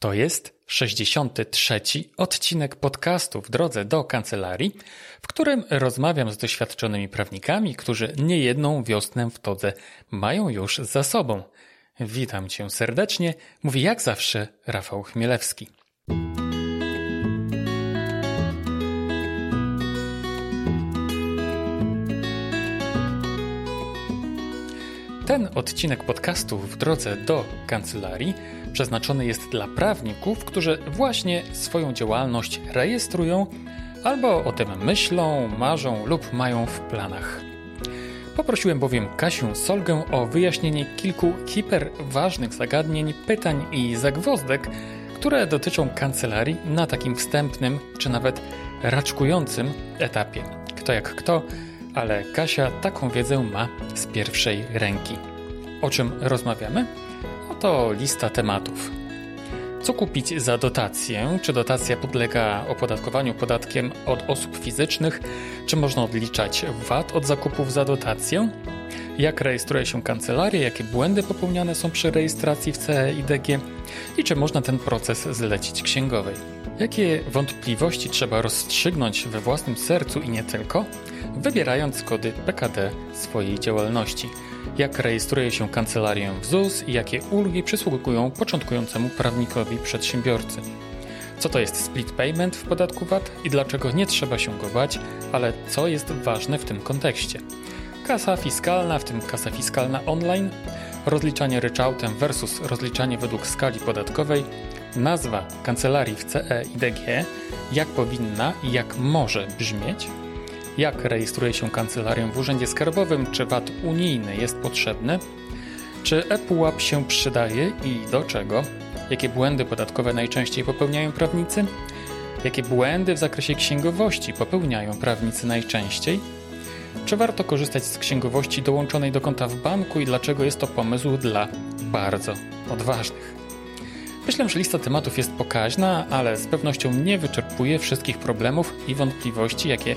To jest 63. odcinek podcastu w drodze do kancelarii, w którym rozmawiam z doświadczonymi prawnikami, którzy niejedną wiosnę w todze mają już za sobą. Witam cię serdecznie, mówi jak zawsze Rafał Chmielewski. Ten odcinek podcastu w drodze do kancelarii przeznaczony jest dla prawników, którzy właśnie swoją działalność rejestrują albo o tym myślą, marzą lub mają w planach. Poprosiłem bowiem Kasię Solgę o wyjaśnienie kilku hiperważnych zagadnień, pytań i zagwozdek, które dotyczą kancelarii na takim wstępnym czy nawet raczkującym etapie. Kto jak kto, ale Kasia taką wiedzę ma z pierwszej ręki. O czym rozmawiamy? Oto lista tematów. Co kupić za dotację? Czy dotacja podlega opodatkowaniu podatkiem od osób fizycznych? Czy można odliczać VAT od zakupów za dotację? Jak rejestruje się kancelaria? Jakie błędy popełniane są przy rejestracji w CE i DG? I czy można ten proces zlecić księgowej? Jakie wątpliwości trzeba rozstrzygnąć we własnym sercu i nie tylko, wybierając kody PKD swojej działalności? Jak rejestruje się kancelarię w ZUS i jakie ulgi przysługują początkującemu prawnikowi przedsiębiorcy? Co to jest split payment w podatku VAT i dlaczego nie trzeba się go bać, ale co jest ważne w tym kontekście? Kasa fiskalna, w tym kasa fiskalna online, rozliczanie ryczałtem versus rozliczanie według skali podatkowej, nazwa kancelarii w CE i DG, jak powinna i jak może brzmieć, jak rejestruje się kancelarię w Urzędzie Skarbowym, czy VAT unijny jest potrzebny, czy ePUAP się przydaje i do czego, jakie błędy podatkowe najczęściej popełniają prawnicy, jakie błędy w zakresie księgowości popełniają prawnicy najczęściej, czy warto korzystać z księgowości dołączonej do konta w banku i dlaczego jest to pomysł dla bardzo odważnych. Myślę, że lista tematów jest pokaźna, ale z pewnością nie wyczerpuje wszystkich problemów i wątpliwości, jakie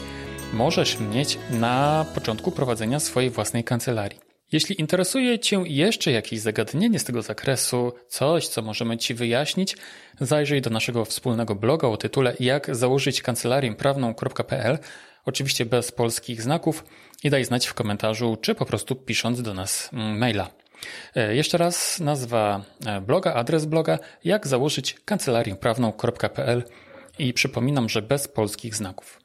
możesz mieć na początku prowadzenia swojej własnej kancelarii. Jeśli interesuje Cię jeszcze jakieś zagadnienie z tego zakresu, coś, co możemy Ci wyjaśnić, zajrzyj do naszego wspólnego bloga o tytule Jak założyć kancelarię prawną.pl, oczywiście bez polskich znaków, i daj znać w komentarzu, czy po prostu pisząc do nas mm, maila. E, jeszcze raz nazwa e, bloga, adres bloga, jak założyć kancelarię prawną.pl i przypominam, że bez polskich znaków.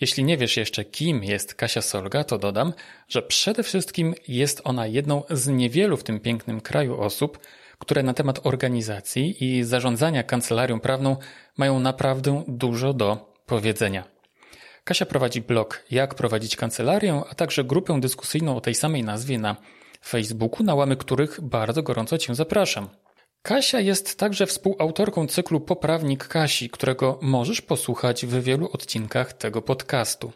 Jeśli nie wiesz jeszcze, kim jest Kasia Solga, to dodam, że przede wszystkim jest ona jedną z niewielu w tym pięknym kraju osób, które na temat organizacji i zarządzania kancelarią prawną mają naprawdę dużo do powiedzenia. Kasia prowadzi blog Jak prowadzić kancelarię, a także grupę dyskusyjną o tej samej nazwie na Facebooku, na łamy których bardzo gorąco Cię zapraszam. Kasia jest także współautorką cyklu Poprawnik Kasi, którego możesz posłuchać w wielu odcinkach tego podcastu.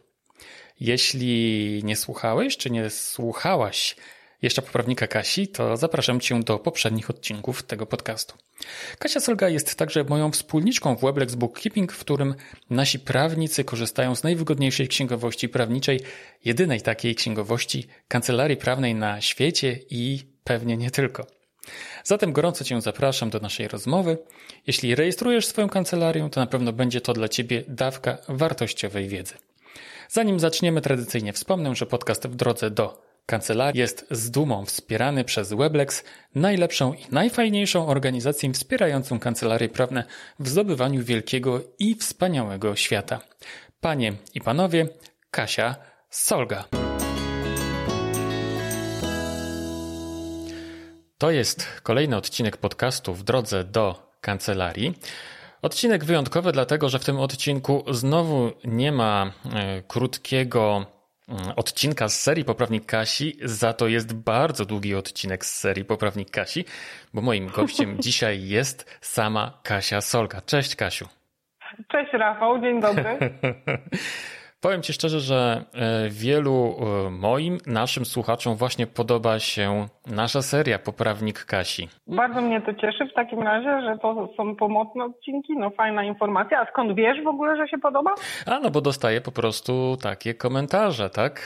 Jeśli nie słuchałeś czy nie słuchałaś jeszcze poprawnika Kasi, to zapraszam Cię do poprzednich odcinków tego podcastu. Kasia Solga jest także moją wspólniczką w Weblex Bookkeeping, w którym nasi prawnicy korzystają z najwygodniejszej księgowości prawniczej, jedynej takiej księgowości kancelarii prawnej na świecie i pewnie nie tylko. Zatem gorąco Cię zapraszam do naszej rozmowy. Jeśli rejestrujesz swoją kancelarię, to na pewno będzie to dla Ciebie dawka wartościowej wiedzy. Zanim zaczniemy, tradycyjnie wspomnę, że podcast w drodze do kancelarii jest z dumą wspierany przez Weblex, najlepszą i najfajniejszą organizację wspierającą kancelarie prawne w zdobywaniu wielkiego i wspaniałego świata. Panie i panowie, Kasia Solga. To jest kolejny odcinek podcastu w drodze do kancelarii. Odcinek wyjątkowy, dlatego że w tym odcinku znowu nie ma e, krótkiego odcinka z serii Poprawnik Kasi, za to jest bardzo długi odcinek z serii Poprawnik Kasi, bo moim gościem dzisiaj jest sama Kasia Solka. Cześć Kasiu. Cześć Rafał, dzień dobry. Powiem Ci szczerze, że e, wielu e, moim, naszym słuchaczom właśnie podoba się nasza seria Poprawnik Kasi. Bardzo mnie to cieszy w takim razie, że to są pomocne odcinki, no fajna informacja. A skąd wiesz w ogóle, że się podoba? A no bo dostaję po prostu takie komentarze, tak?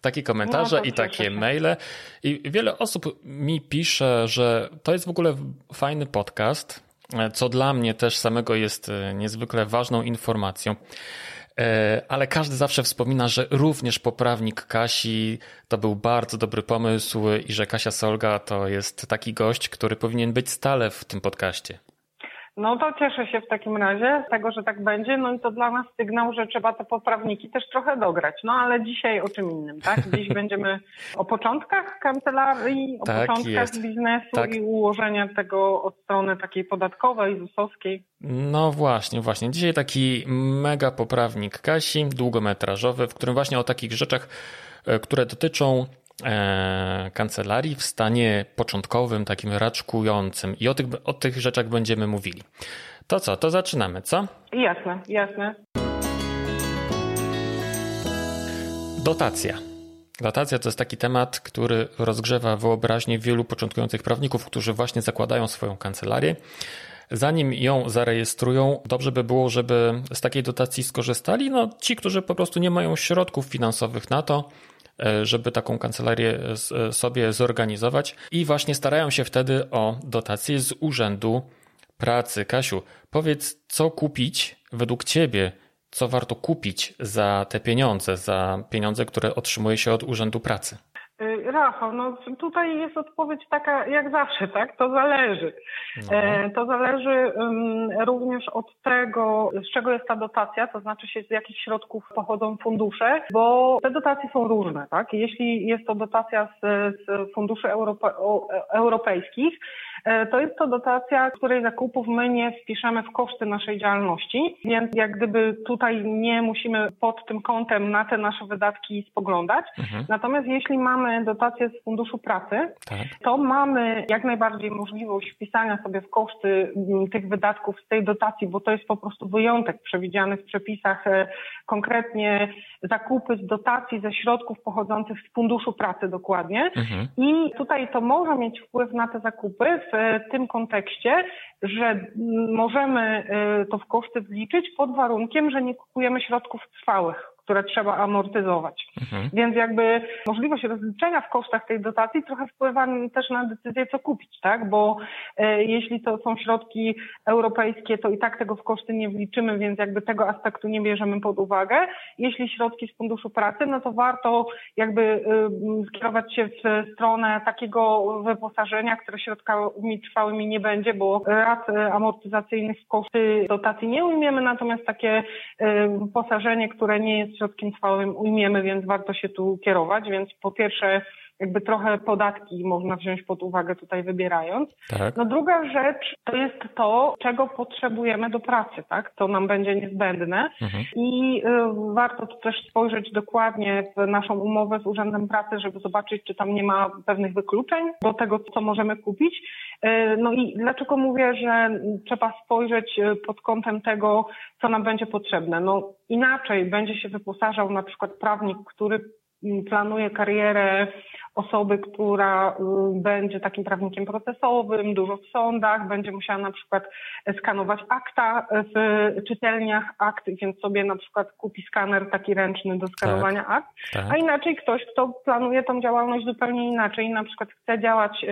Takie komentarze no, i takie maile. I wiele osób mi pisze, że to jest w ogóle fajny podcast, co dla mnie też samego jest niezwykle ważną informacją. Ale każdy zawsze wspomina, że również poprawnik Kasi to był bardzo dobry pomysł i że Kasia Solga to jest taki gość, który powinien być stale w tym podcaście. No to cieszę się w takim razie z tego, że tak będzie. No i to dla nas sygnał, że trzeba te poprawniki też trochę dograć. No ale dzisiaj o czym innym, tak? Dziś będziemy o początkach kancelarii, o tak początkach jest. biznesu tak. i ułożenia tego od strony takiej podatkowej, ZUS-owskiej. No właśnie, właśnie. Dzisiaj taki mega poprawnik Kasi, długometrażowy, w którym właśnie o takich rzeczach, e, które dotyczą kancelarii w stanie początkowym, takim raczkującym i o tych, o tych rzeczach będziemy mówili. To co, to zaczynamy, co? Jasne, jasne. Dotacja. Dotacja to jest taki temat, który rozgrzewa wyobraźnię wielu początkujących prawników, którzy właśnie zakładają swoją kancelarię. Zanim ją zarejestrują, dobrze by było, żeby z takiej dotacji skorzystali no, ci, którzy po prostu nie mają środków finansowych na to, E, żeby taką kancelarię e, sobie zorganizować i właśnie starają się wtedy o dotację z Urzędu Pracy. Kasiu, powiedz, co kupić według Ciebie, co warto kupić za te pieniądze, za pieniądze, które otrzymuje się od Urzędu Pracy? Y, Rafał, no tutaj jest odpowiedź taka jak zawsze, tak? To zależy. No. E, to zależy również od tego, z czego jest ta dotacja, to znaczy się z jakich środków pochodzą fundusze, bo te dotacje są różne, tak? Jeśli jest to dotacja z, z funduszy Europe, europejskich, E, to jest to dotacja, której zakupów my nie wpiszemy w koszty naszej działalności, więc jak gdyby tutaj nie musimy pod tym kątem na te nasze wydatki spoglądać. Mhm. Natomiast jeśli mamy dotację z Funduszu Pracy, tak. to mamy jak najbardziej możliwość wpisania sobie w koszty mm, tych wydatków z tej dotacji, bo to jest po prostu wyjątek przewidziany w przepisach e, konkretnie zakupy z dotacji ze środków pochodzących z Funduszu Pracy dokładnie. Mhm. I tutaj to może mieć wpływ na te zakupy w tym kontekście, że możemy y, to w koszty wliczyć pod warunkiem, że nie kupujemy środków trwałych które trzeba amortyzować. Mhm. Więc jakby możliwość rozliczenia w kosztach tej dotacji trochę wpływa też na decyzję, co kupić, tak? Bo e, jeśli to są środki europejskie, to i tak tego w koszty nie wliczymy, więc jakby tego aspektu nie bierzemy pod uwagę. Jeśli środki z Funduszu Pracy, no to warto jakby y, skierować się w stronę takiego wyposażenia, które środkami trwałymi nie będzie, bo rat amortyzacyjnych w koszty dotacji nie ujmiemy, natomiast takie y, wyposażenie, które nie jest środkiem trwałym ujmiemy, więc warto się tu kierować. Więc po pierwsze, jakby trochę podatki można wziąć pod uwagę tutaj wybierając. Tak. No druga rzecz to jest to, czego potrzebujemy do pracy, tak? To nam będzie niezbędne mhm. i y, warto tu też spojrzeć dokładnie w naszą umowę z Urzędem Pracy, żeby zobaczyć, czy tam nie ma pewnych wykluczeń do tego, co możemy kupić. Y, no i dlaczego mówię, że trzeba spojrzeć y, pod kątem tego, co nam będzie potrzebne? No inaczej będzie się wyposażał na przykład prawnik, który planuje karierę osoby, która y, będzie takim prawnikiem procesowym, dużo w sądach, będzie musiała na przykład skanować akta w czytelniach akt, więc sobie na przykład kupi skaner taki ręczny do skanowania tak, akt, tak. a inaczej ktoś, kto planuje tą działalność zupełnie inaczej, na przykład chce działać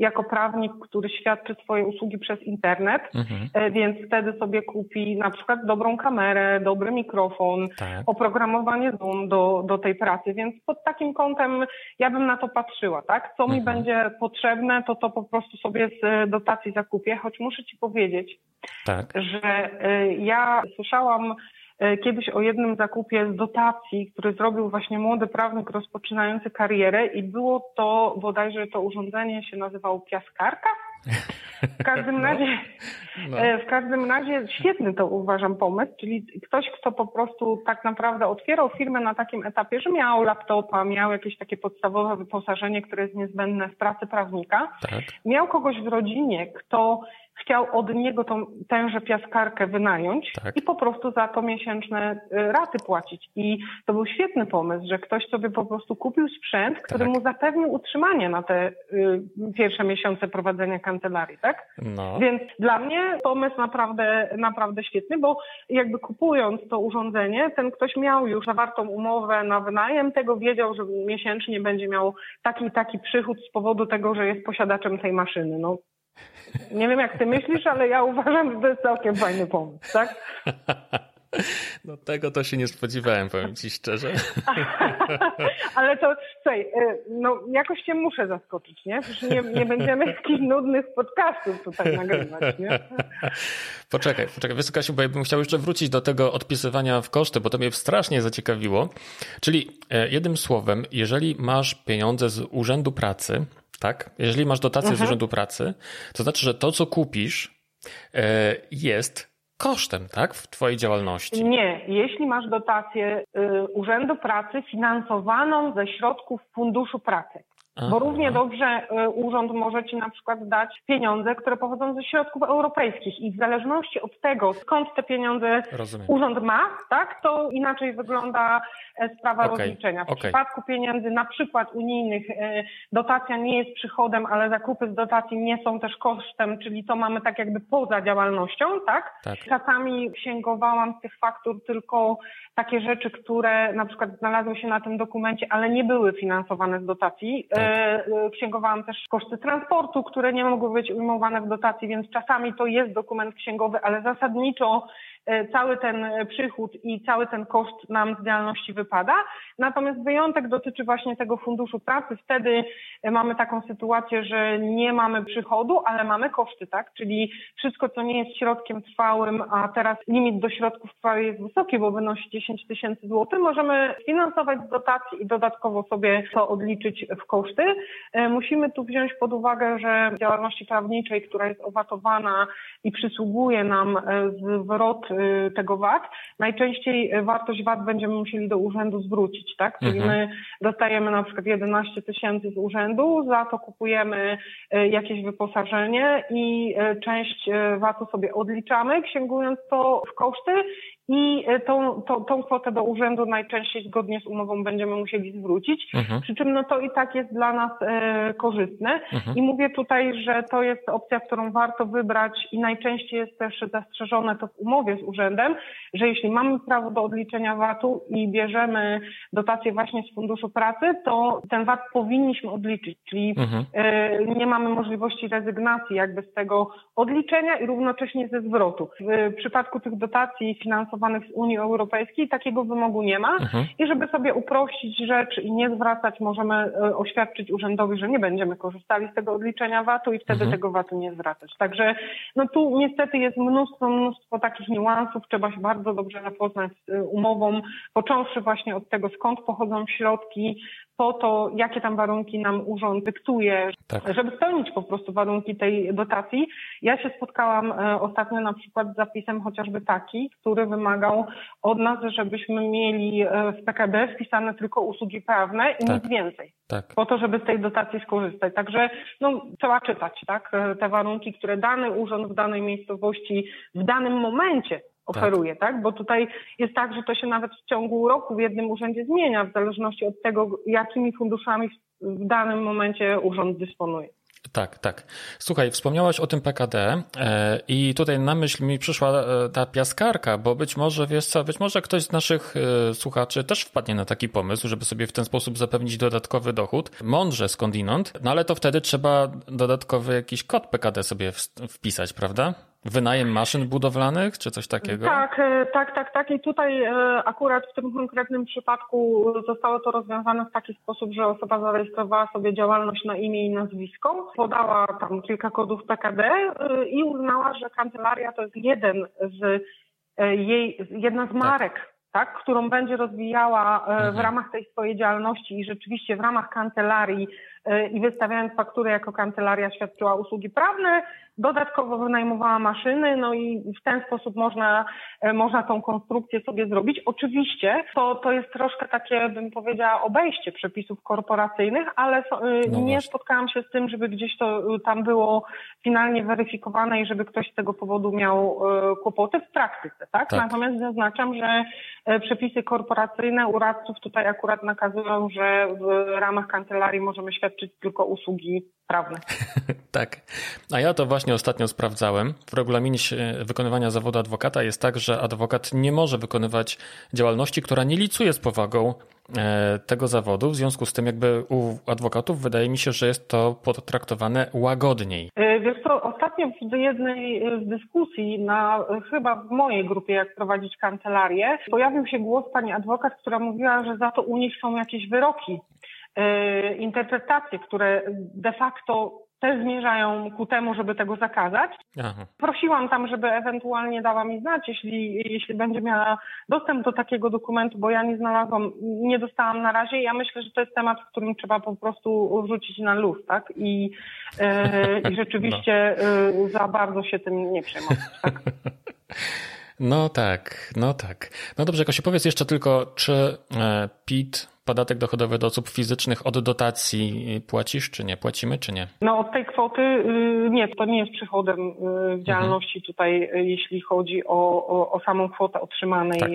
jako prawnik, który świadczy swoje usługi przez internet, mhm. E, więc wtedy sobie kupi na przykład dobrą kamerę, dobry mikrofon, tak. oprogramowanie Zoom do, do tej pracy, więc pod takim kątem ja bym na to patrzyła, tak? Co mhm. mi będzie potrzebne, to to po prostu sobie z dotacji zakupię, choć muszę Ci powiedzieć, tak. że e, ja słyszałam E, kiedyś o jednym zakupie z dotacji, który zrobił właśnie młody prawnik rozpoczynający karierę i było to bodajże to urządzenie się nazywało piaskarka. W każdym no. razie, no. E, w każdym razie świetny to uważam pomysł, czyli ktoś, kto po prostu tak naprawdę otwierał firmę na takim etapie, że miał laptopa, miał jakieś takie podstawowe wyposażenie, które jest niezbędne w pracy prawnika, tak. miał kogoś w rodzinie, kto chciał od niego tą, tęże piaskarkę wynająć tak. i po prostu za to miesięczne y, raty płacić. I to był świetny pomysł, że ktoś sobie po prostu kupił sprzęt, który tak. mu zapewnił utrzymanie na te y, pierwsze miesiące prowadzenia kancelarii, tak? No. Więc dla mnie pomysł naprawdę, naprawdę świetny, bo jakby kupując to urządzenie, ten ktoś miał już zawartą umowę na wynajem tego, wiedział, że miesięcznie będzie miał taki i taki przychód z powodu tego, że jest posiadaczem tej maszyny. No Nie wiem, jak ty myślisz, ale ja uważam, że to jest całkiem fajny pomysł, tak? No tego to się nie spodziewałem, powiem ci szczerze. Ale to, słuchaj, e, no jakoś cię muszę zaskoczyć, nie? Przecież nie, nie będziemy jakichś nudnych podcastów tutaj nagrywać, nie? Poczekaj, poczekaj. Wiesz Kasiu, bo ja bym chciał jeszcze wrócić do tego odpisywania w koszty, bo to mnie strasznie zaciekawiło. Czyli e, jednym słowem, jeżeli masz pieniądze z Urzędu Pracy, tak? Jeżeli masz dotację mhm. z Urzędu Pracy, to znaczy, że to, co kupisz, e, jest kosztem, tak, w Twojej działalności? Nie. Jeśli masz dotację y, Urzędu Pracy finansowaną ze środków Funduszu Pracy. Bo równie dobrze e, urząd może ci na przykład dać pieniądze, które pochodzą ze środków europejskich i w zależności od tego, skąd te pieniądze Rozumiem. urząd ma, tak, to inaczej wygląda e, sprawa okay. rozliczenia. W okay. przypadku pieniędzy na przykład unijnych e, dotacja nie jest przychodem, ale zakupy z dotacji nie są też kosztem, czyli to mamy tak jakby poza działalnością, tak? tak. Czasami księgowałam z tych faktur tylko takie rzeczy, które na przykład znalazły się na tym dokumencie, ale nie były finansowane z dotacji. Tak. E, e, księgowałam też koszty transportu, które nie mogły być ujmowane w dotacji, więc czasami to jest dokument księgowy, ale zasadniczo cały ten przychód i cały ten koszt nam z działalności wypada. Natomiast wyjątek dotyczy właśnie tego funduszu pracy. Wtedy e, mamy taką sytuację, że nie mamy przychodu, ale mamy koszty, tak? Czyli wszystko, co nie jest środkiem trwałym, a teraz limit do środków trwałych jest wysoki, bo wynosi 10 tysięcy złotych, możemy finansować z dotacji i dodatkowo sobie to odliczyć w koszty. E, musimy tu wziąć pod uwagę, że działalności prawniczej, która jest owatowana i przysługuje nam zwrot tego VAT, najczęściej wartość VAT będziemy musieli do urzędu zwrócić, tak? Czyli mhm. my dostajemy na przykład 11 tysięcy z urzędu, za to kupujemy y, jakieś wyposażenie i y, część VAT-u sobie odliczamy, księgując to w koszty i e, tą, tą, tą kwotę do urzędu najczęściej zgodnie z umową będziemy musieli zwrócić, mhm. przy czym no to i tak jest dla nas e, korzystne mhm. i mówię tutaj, że to jest opcja, którą warto wybrać i najczęściej jest też zastrzeżone to w umowie z urzędem, że jeśli mamy prawo do odliczenia VAT-u i bierzemy dotację właśnie z Funduszu Pracy, to ten VAT powinniśmy odliczyć, czyli mhm. e, nie mamy możliwości rezygnacji jakby z tego odliczenia i równocześnie ze zwrotu. W przypadku tych dotacji finansowych finansowanych z Unii Europejskiej takiego wymogu nie ma mhm. i żeby sobie uprościć rzecz i nie zwracać, możemy e, oświadczyć urzędowi, że nie będziemy korzystali z tego odliczenia VAT-u i wtedy mhm. tego VAT-u nie zwracać. Także no tu niestety jest mnóstwo, mnóstwo takich niuansów, trzeba się bardzo dobrze zapoznać z e, umową, począwszy właśnie od tego, skąd pochodzą środki, po to, jakie tam warunki nam urząd dyktuje, tak. żeby spełnić po prostu warunki tej dotacji. Ja się spotkałam e, ostatnio na przykład z zapisem chociażby taki, który wymagał od nas, żebyśmy mieli e, w PKD wpisane tylko usługi prawne i tak. nic więcej. Tak. Po to, żeby z tej dotacji skorzystać. Także no, trzeba czytać tak? E, te warunki, które dany urząd w danej miejscowości w danym momencie oferuje, tak. tak? Bo tutaj jest tak, że to się nawet w ciągu roku w jednym urzędzie zmienia, w zależności od tego, jakimi funduszami w danym momencie urząd dysponuje. Tak, tak. Słuchaj, wspomniałaś o tym PKD e, i tutaj na myśl mi przyszła e, ta piaskarka, bo być może, wiesz co, być może ktoś z naszych e, słuchaczy też wpadnie na taki pomysł, żeby sobie w ten sposób zapewnić dodatkowy dochód, mądrze skądinąd, no ale to wtedy trzeba dodatkowy jakiś kod PKD sobie wpisać, prawda? Wynajem maszyn budowlanych, czy coś takiego? Tak, tak, tak, tak. I tutaj akurat w tym konkretnym przypadku zostało to rozwiązane w taki sposób, że osoba zarejestrowała sobie działalność na imię i nazwisko podała tam kilka kodów PKD y, i uznała, że kancelaria to jest jeden z jej, jedna z tak. marek, tak. tak którą będzie rozwijała w mhm. ramach tej swojej działalności i rzeczywiście w ramach kancelarii i wystawiając fakturę jako kancelaria świadczyła usługi prawne, dodatkowo wynajmowała maszyny, no i w ten sposób można, e, można tą konstrukcję sobie zrobić. Oczywiście to, to jest troszkę takie, bym powiedziała, obejście przepisów korporacyjnych, ale e, no nie spotkałam się z tym, żeby gdzieś to e, tam było finalnie weryfikowane i żeby ktoś z tego powodu miał kłopoty w praktyce, tak? tak. Natomiast zaznaczam, że przepisy korporacyjne u radców tutaj akurat nakazują, że w ramach kancelarii możemy świadczyć tylko usługi prawne. tak. A ja to właśnie ostatnio sprawdzałem. W regulaminie wykonywania zawodu adwokata jest tak, że adwokat nie może wykonywać działalności, która nie licuje z powagą e, tego zawodu. W związku z tym, jakby u adwokatów wydaje mi się, że jest to potraktowane łagodniej. E, wiesz co, ostatnio w jednej z dyskusji, na, chyba w mojej grupie, jak prowadzić kancelarię, pojawił się głos pani adwokat, która mówiła, że za to u nich są jakieś wyroki interpretacje, które de facto też zmierzają ku temu, żeby tego zakazać. Aha. Prosiłam tam, żeby ewentualnie dała mi znać, jeśli, jeśli będzie miała dostęp do takiego dokumentu, bo ja nie znalazłam, nie dostałam na razie. Ja myślę, że to jest temat, w którym trzeba po prostu wrzucić na luz, tak? I, e, i rzeczywiście no. e, za bardzo się tym nie przejmować, tak? No tak, no tak. No dobrze, Kosiu, powiedz jeszcze tylko, czy e, PIT podatek dochodowy od osób fizycznych od dotacji płacisz, czy nie? Płacimy, czy nie? No od tej kwoty y, nie, to nie jest przychodem y, w działalności mhm. tutaj, y, jeśli chodzi o, o, o, samą kwotę otrzymanej tak.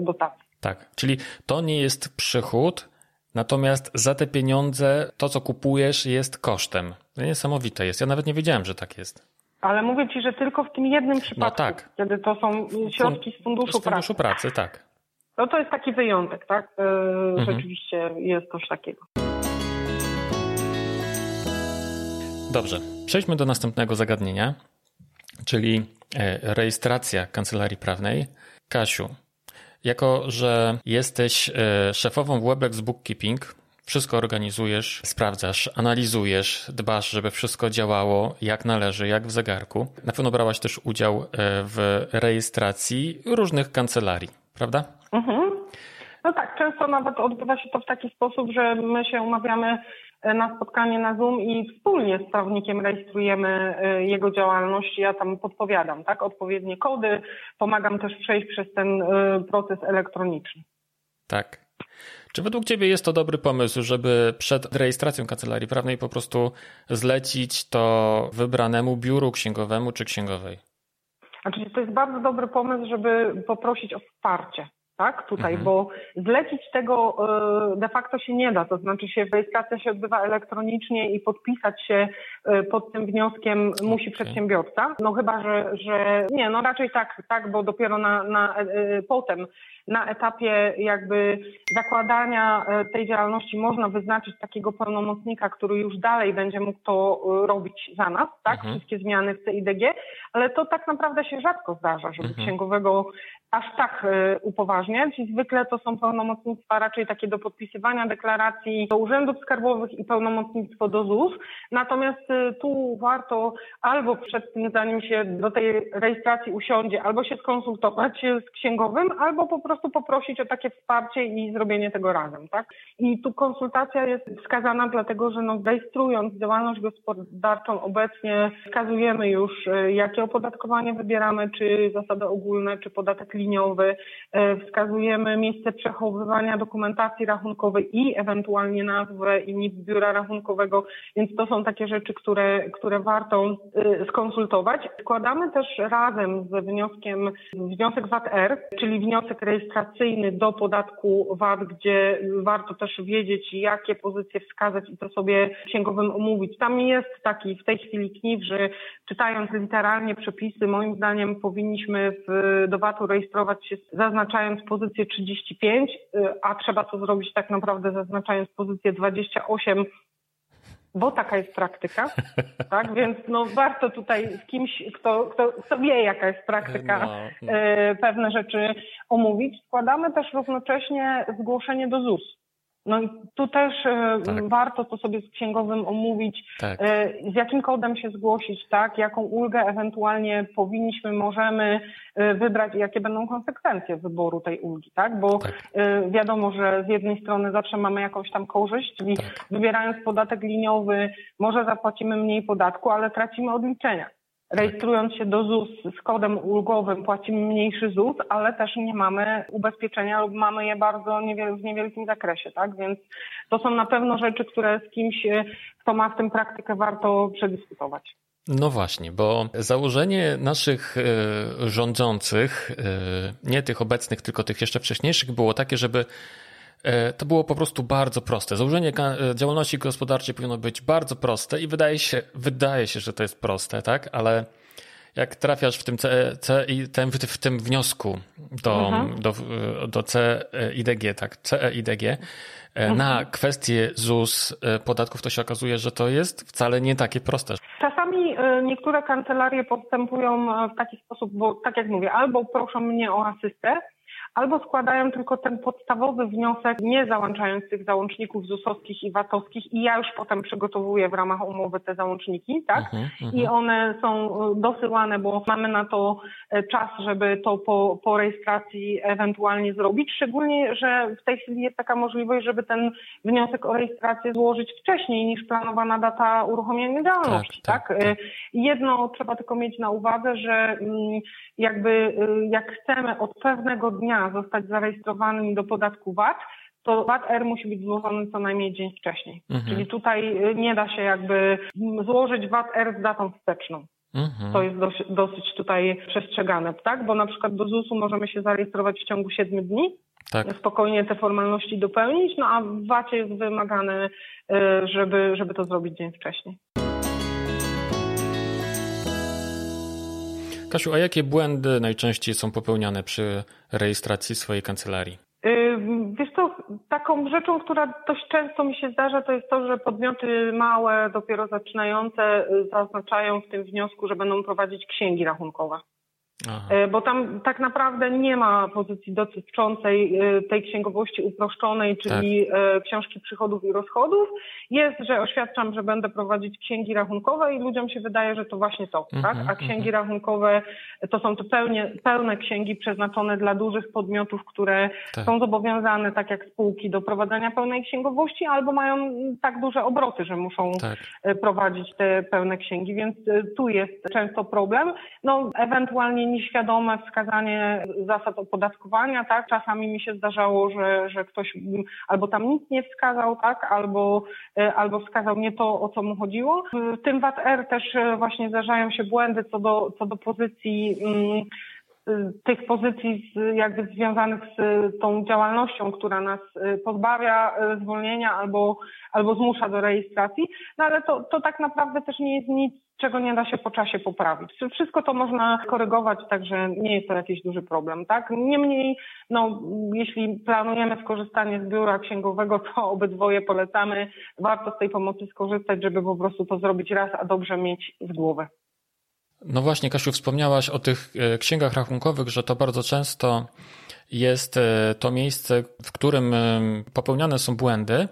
dotacji. Tak, czyli to nie jest przychód, natomiast za te pieniądze to, co kupujesz, jest kosztem. Niesamowite jest. Ja nawet nie wiedziałem, że tak jest. Ale mówię ci, że tylko w tym jednym przypadku, no tak. kiedy to są środki z funduszu, z funduszu pracy. pracy tak. No to jest taki wyjątek, tak? E, mhm. Rzeczywiście jest coś takiego. Dobrze, przejdźmy do następnego zagadnienia, czyli e, rejestracja kancelarii prawnej. Kasiu, jako że jesteś e, szefową w Webex Bookkeeping, wszystko organizujesz, sprawdzasz, analizujesz, dbasz, żeby wszystko działało jak należy, jak w zegarku. Na pewno brałaś też udział w rejestracji różnych kancelarii, prawda? Mhm. No tak, często nawet odbywa się to w taki sposób, że my się umawiamy e, na spotkanie na Zoom i wspólnie z prawnikiem rejestrujemy e, jego działalność. Ja tam podpowiadam, tak, odpowiednie kody, pomagam też przejść przez ten e, proces elektroniczny. Tak. Czy według Ciebie jest to dobry pomysł, żeby przed rejestracją kancelarii prawnej po prostu zlecić to wybranemu biuru księgowemu czy księgowej? Znaczy, to jest bardzo dobry pomysł, żeby poprosić o wsparcie tak, tutaj, mhm. bo zlecić tego e, de facto się nie da, to znaczy się rejestracja się odbywa elektronicznie i podpisać się e, pod tym wnioskiem musi przedsiębiorca, no chyba, że, że nie, no raczej tak, tak, bo dopiero na, na e, potem na etapie jakby zakładania tej działalności można wyznaczyć takiego pełnomocnika, który już dalej będzie mógł to robić za nas, tak, mhm. wszystkie zmiany w CIDG, ale to tak naprawdę się rzadko zdarza, żeby mhm. księgowego aż tak y, upoważniać. Zwykle to są pełnomocnictwa raczej takie do podpisywania deklaracji do urzędów skarbowych i pełnomocnictwo do ZUS. Natomiast y, tu warto albo przed tym, zanim się do tej rejestracji usiądzie, albo się skonsultować z księgowym, albo po prostu poprosić o takie wsparcie i zrobienie tego razem, tak? I tu konsultacja jest wskazana dlatego, że no, rejestrując działalność gospodarczą obecnie wskazujemy już, jakie opodatkowanie wybieramy, czy zasady ogólne, czy podatek liniowy, e, wskazujemy miejsce przechowywania dokumentacji rachunkowej i ewentualnie nazwę i NIP biura rachunkowego, więc to są takie rzeczy, które, które warto e, skonsultować. Składamy też razem z wnioskiem wniosek VAT-R, czyli wniosek rejestracyjny do podatku VAT, gdzie warto też wiedzieć, jakie pozycje wskazać i to sobie księgowym omówić. Tam jest taki w tej chwili knif, że czytając literalnie przepisy, moim zdaniem powinniśmy w, do VAT-u rejestrować rejestrować się zaznaczając pozycję 35, y, a trzeba to zrobić tak naprawdę zaznaczając pozycję 28 bo taka jest praktyka, tak? Więc no warto tutaj z kimś, kto, kto, kto wie, jaka jest praktyka, no, no. Y, pewne rzeczy omówić. Składamy też równocześnie zgłoszenie do ZUS. No i tu też e, tak. warto to sobie z księgowym omówić, tak. E, z jakim kodem się zgłosić, tak, jaką ulgę ewentualnie powinniśmy, możemy e, wybrać i jakie będą konsekwencje wyboru tej ulgi, tak, bo tak. wiadomo, że z jednej strony zawsze mamy jakąś tam korzyść, czyli tak. wybierając podatek liniowy może zapłacimy mniej podatku, ale tracimy odliczenia. Rejestrując się do ZUS z kodem ulgowym płacimy mniejszy ZUS, ale też nie mamy ubezpieczenia lub mamy je bardzo niewiel w niewielkim zakresie, tak? Więc to są na pewno rzeczy, które z kimś, e, kto ma w tym praktykę, warto przedyskutować. No właśnie, bo założenie naszych e, rządzących, e, nie tych obecnych, tylko tych jeszcze wcześniejszych, było takie, żeby to było po prostu bardzo proste. Założenie e, działalności gospodarczej powinno być bardzo proste i wydaje się, wydaje się, że to jest proste, tak? Ale jak trafiasz w tym, C, C, tym, w tym wniosku do, mhm. do, do CIDG, tak, CEIDG, mhm. na kwestię ZUS podatków, to się okazuje, że to jest wcale nie takie proste. Czasami niektóre kancelarie postępują w taki sposób, bo tak jak mówię, albo proszą mnie o asystę, albo składają tylko ten podstawowy wniosek, nie załączając tych załączników ZUS-owskich i VAT-owskich i ja już potem przygotowuję w ramach umowy te załączniki, tak? Uh -huh. I one są e, dosyłane, bo mamy na to e, czas, żeby to po, po rejestracji ewentualnie zrobić, szczególnie, że w tej chwili jest taka możliwość, żeby ten wniosek o rejestrację złożyć wcześniej niż planowana data uruchomienia działalności, tak? tak, tak? tak. Jedno trzeba tylko mieć na uwadze, że mm, jakby jak chcemy od pewnego dnia zostać zarejestrowanym do podatku VAT, to VAT-R musi być złożony co najmniej dzień wcześniej. Mhm. Czyli tutaj y, nie da się jakby złożyć VAT-R z datą wsteczną. Mhm. To jest dosyć, dosyć tutaj przestrzegane, tak? Bo na przykład do ZUS-u możemy się zarejestrować w ciągu 7 dni, tak. spokojnie te formalności dopełnić, no a w VAT-ie jest wymagane, y, żeby, żeby to zrobić dzień wcześniej. Kasiu, a jakie błędy najczęściej są popełniane przy rejestracji swojej kancelarii? Y, wiesz co, taką rzeczą, która dość często mi się zdarza, to jest to, że podmioty małe, dopiero zaczynające y, zaznaczają w tym wniosku, że będą prowadzić księgi rachunkowe. Aha. E, bo tam tak naprawdę nie ma pozycji dotyczącej tej księgowości uproszczonej, czyli tak. Książki przychodów i rozchodów. Jest, że oświadczam, że będę prowadzić księgi rachunkowe i ludziom się wydaje, że to właśnie to, tak? Mhm, A księgi mhm. rachunkowe to są to pełnie, pełne księgi przeznaczone dla dużych podmiotów, które tak. są zobowiązane, tak jak spółki, do prowadzenia pełnej księgowości albo mają tak duże obroty, że muszą tak. prowadzić te pełne księgi, więc tu jest często problem. No, ewentualnie nieświadome wskazanie zasad opodatkowania, tak? Czasami mi się zdarzało, że, że ktoś albo tam nic nie wskazał, tak? Albo, e, albo wskazał nie to, o co mu chodziło. W tym VAT-R też e, właśnie zdarzają się błędy co do, co do pozycji mm, tych pozycji jakby związanych z tą działalnością, która nas y, pozbawia y, zwolnienia albo, albo zmusza do rejestracji, no ale to, to tak naprawdę też nie jest nic, czego nie da się po czasie poprawić. Wszystko to można korygować, także nie jest to jakiś duży problem, tak? Niemniej, no, jeśli planujemy skorzystanie z biura księgowego, to obydwoje polecamy. Warto z tej pomocy skorzystać, żeby po prostu to zrobić raz, a dobrze mieć z głowy. No właśnie, Kasiu, wspomniałaś o tych e, księgach rachunkowych, że to bardzo często jest e, to miejsce, w którym e, popełniane są błędy.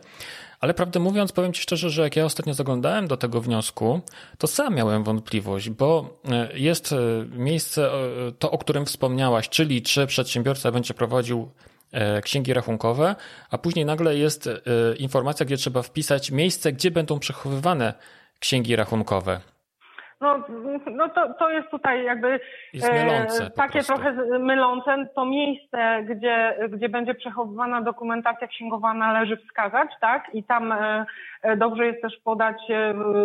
Ale prawdę mówiąc, powiem Ci szczerze, że jak ja ostatnio zaglądałem do tego wniosku, to sam miałem wątpliwość, bo jest miejsce, to o którym wspomniałaś, czyli czy przedsiębiorca będzie prowadził księgi rachunkowe, a później nagle jest informacja, gdzie trzeba wpisać miejsce, gdzie będą przechowywane księgi rachunkowe. No, no to, to jest tutaj jakby jest mylące, e, takie trochę mylące. To miejsce, gdzie, gdzie będzie przechowywana dokumentacja księgowa należy wskazać, tak? I tam e, e dobrze jest też podać,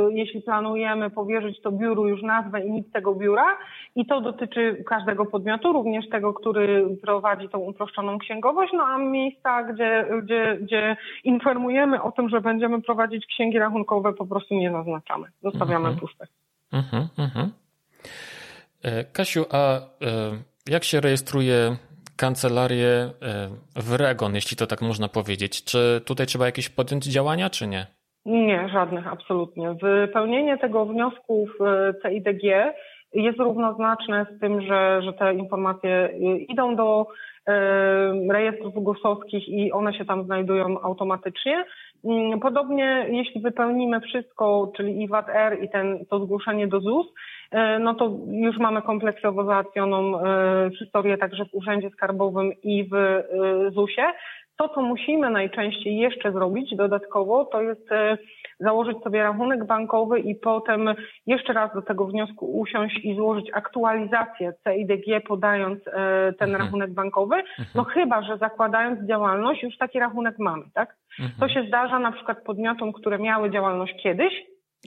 jeśli planujemy powierzyć to biuru już nazwę i nic tego biura. I to dotyczy każdego podmiotu, również tego, który prowadzi tą uproszczoną księgowość, no a miejsca, gdzie, gdzie, gdzie informujemy o tym, że będziemy prowadzić księgi rachunkowe, po prostu nie zaznaczamy. Zostawiamy mhm. puste. Mhm, mhm. E, Kasiu, a e, jak się rejestruje kancelarię e, w Regon, jeśli to tak można powiedzieć? Czy tutaj trzeba jakieś podjąć działania, czy nie? Nie, żadnych, absolutnie. Wypełnienie tego wniosku w CIDG jest równoznaczne z tym, że, że te informacje idą do rejestrów GUS-owskich i one się tam znajdują automatycznie. Mm, podobnie jeśli wypełnimy wszystko, czyli i VAT-R i ten, to zgłoszenie do ZUS, e, no to już mamy kompleksowo załatwioną e, historię także w Urzędzie Skarbowym i w e, ZUS-ie. To, co musimy najczęściej jeszcze zrobić dodatkowo, to jest założyć sobie rachunek bankowy i potem jeszcze raz do tego wniosku usiąść i złożyć aktualizację CIDG, podając ten mhm. rachunek bankowy. No mhm. chyba, że zakładając działalność, już taki rachunek mamy, tak? Mhm. To się zdarza na przykład podmiotom, które miały działalność kiedyś,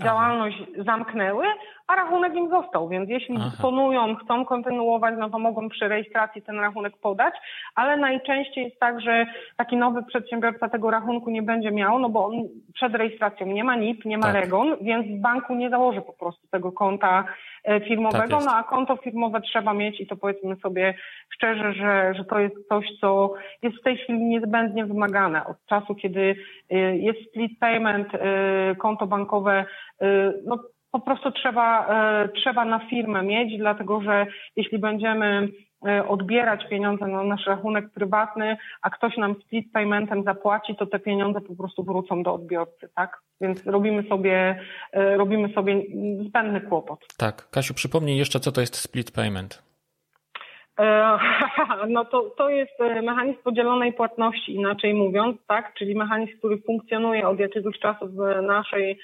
działalność Aha. zamknęły, a rachunek im został, więc jeśli Aha. dysponują, chcą kontynuować, no to mogą przy rejestracji ten rachunek podać, ale najczęściej jest tak, że taki nowy przedsiębiorca tego rachunku nie będzie miał, no bo on przed rejestracją nie ma NIP, nie ma tak. REGON, więc w banku nie założy po prostu tego konta e, firmowego, tak no a konto firmowe trzeba mieć i to powiedzmy sobie szczerze, że, że to jest coś, co jest w tej chwili niezbędnie wymagane. Od czasu, kiedy e, jest split payment, e, konto bankowe, no po prostu trzeba, trzeba na firmę mieć, dlatego że jeśli będziemy E, odbierać pieniądze na nasz rachunek prywatny, a ktoś nam split paymentem zapłaci, to te pieniądze po prostu wrócą do odbiorcy, tak? Więc robimy sobie, e, robimy sobie zbędny kłopot. Tak. Kasiu, przypomnij jeszcze, co to jest split payment. E, no to, to jest mechanizm podzielonej płatności, inaczej mówiąc, tak? Czyli mechanizm, który funkcjonuje od jakiegoś czasu w naszej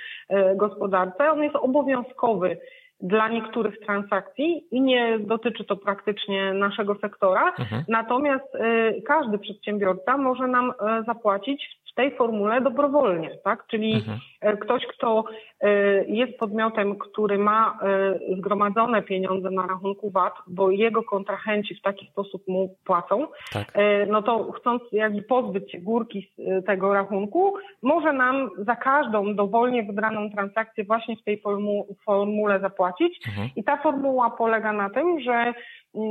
gospodarce. On jest obowiązkowy dla niektórych transakcji i nie dotyczy to praktycznie naszego sektora. Mhm. Natomiast każdy przedsiębiorca może nam zapłacić w tej formule dobrowolnie, tak? Czyli mhm. E, ktoś, kto e, jest podmiotem, który ma e, zgromadzone pieniądze na rachunku VAT, bo jego kontrahenci w taki sposób mu płacą, tak. no to chcąc jakby pozbyć się górki z tego rachunku, może nam za każdą dowolnie wybraną transakcję właśnie w tej formule zapłacić. Mhm. I ta formuła polega na tym, że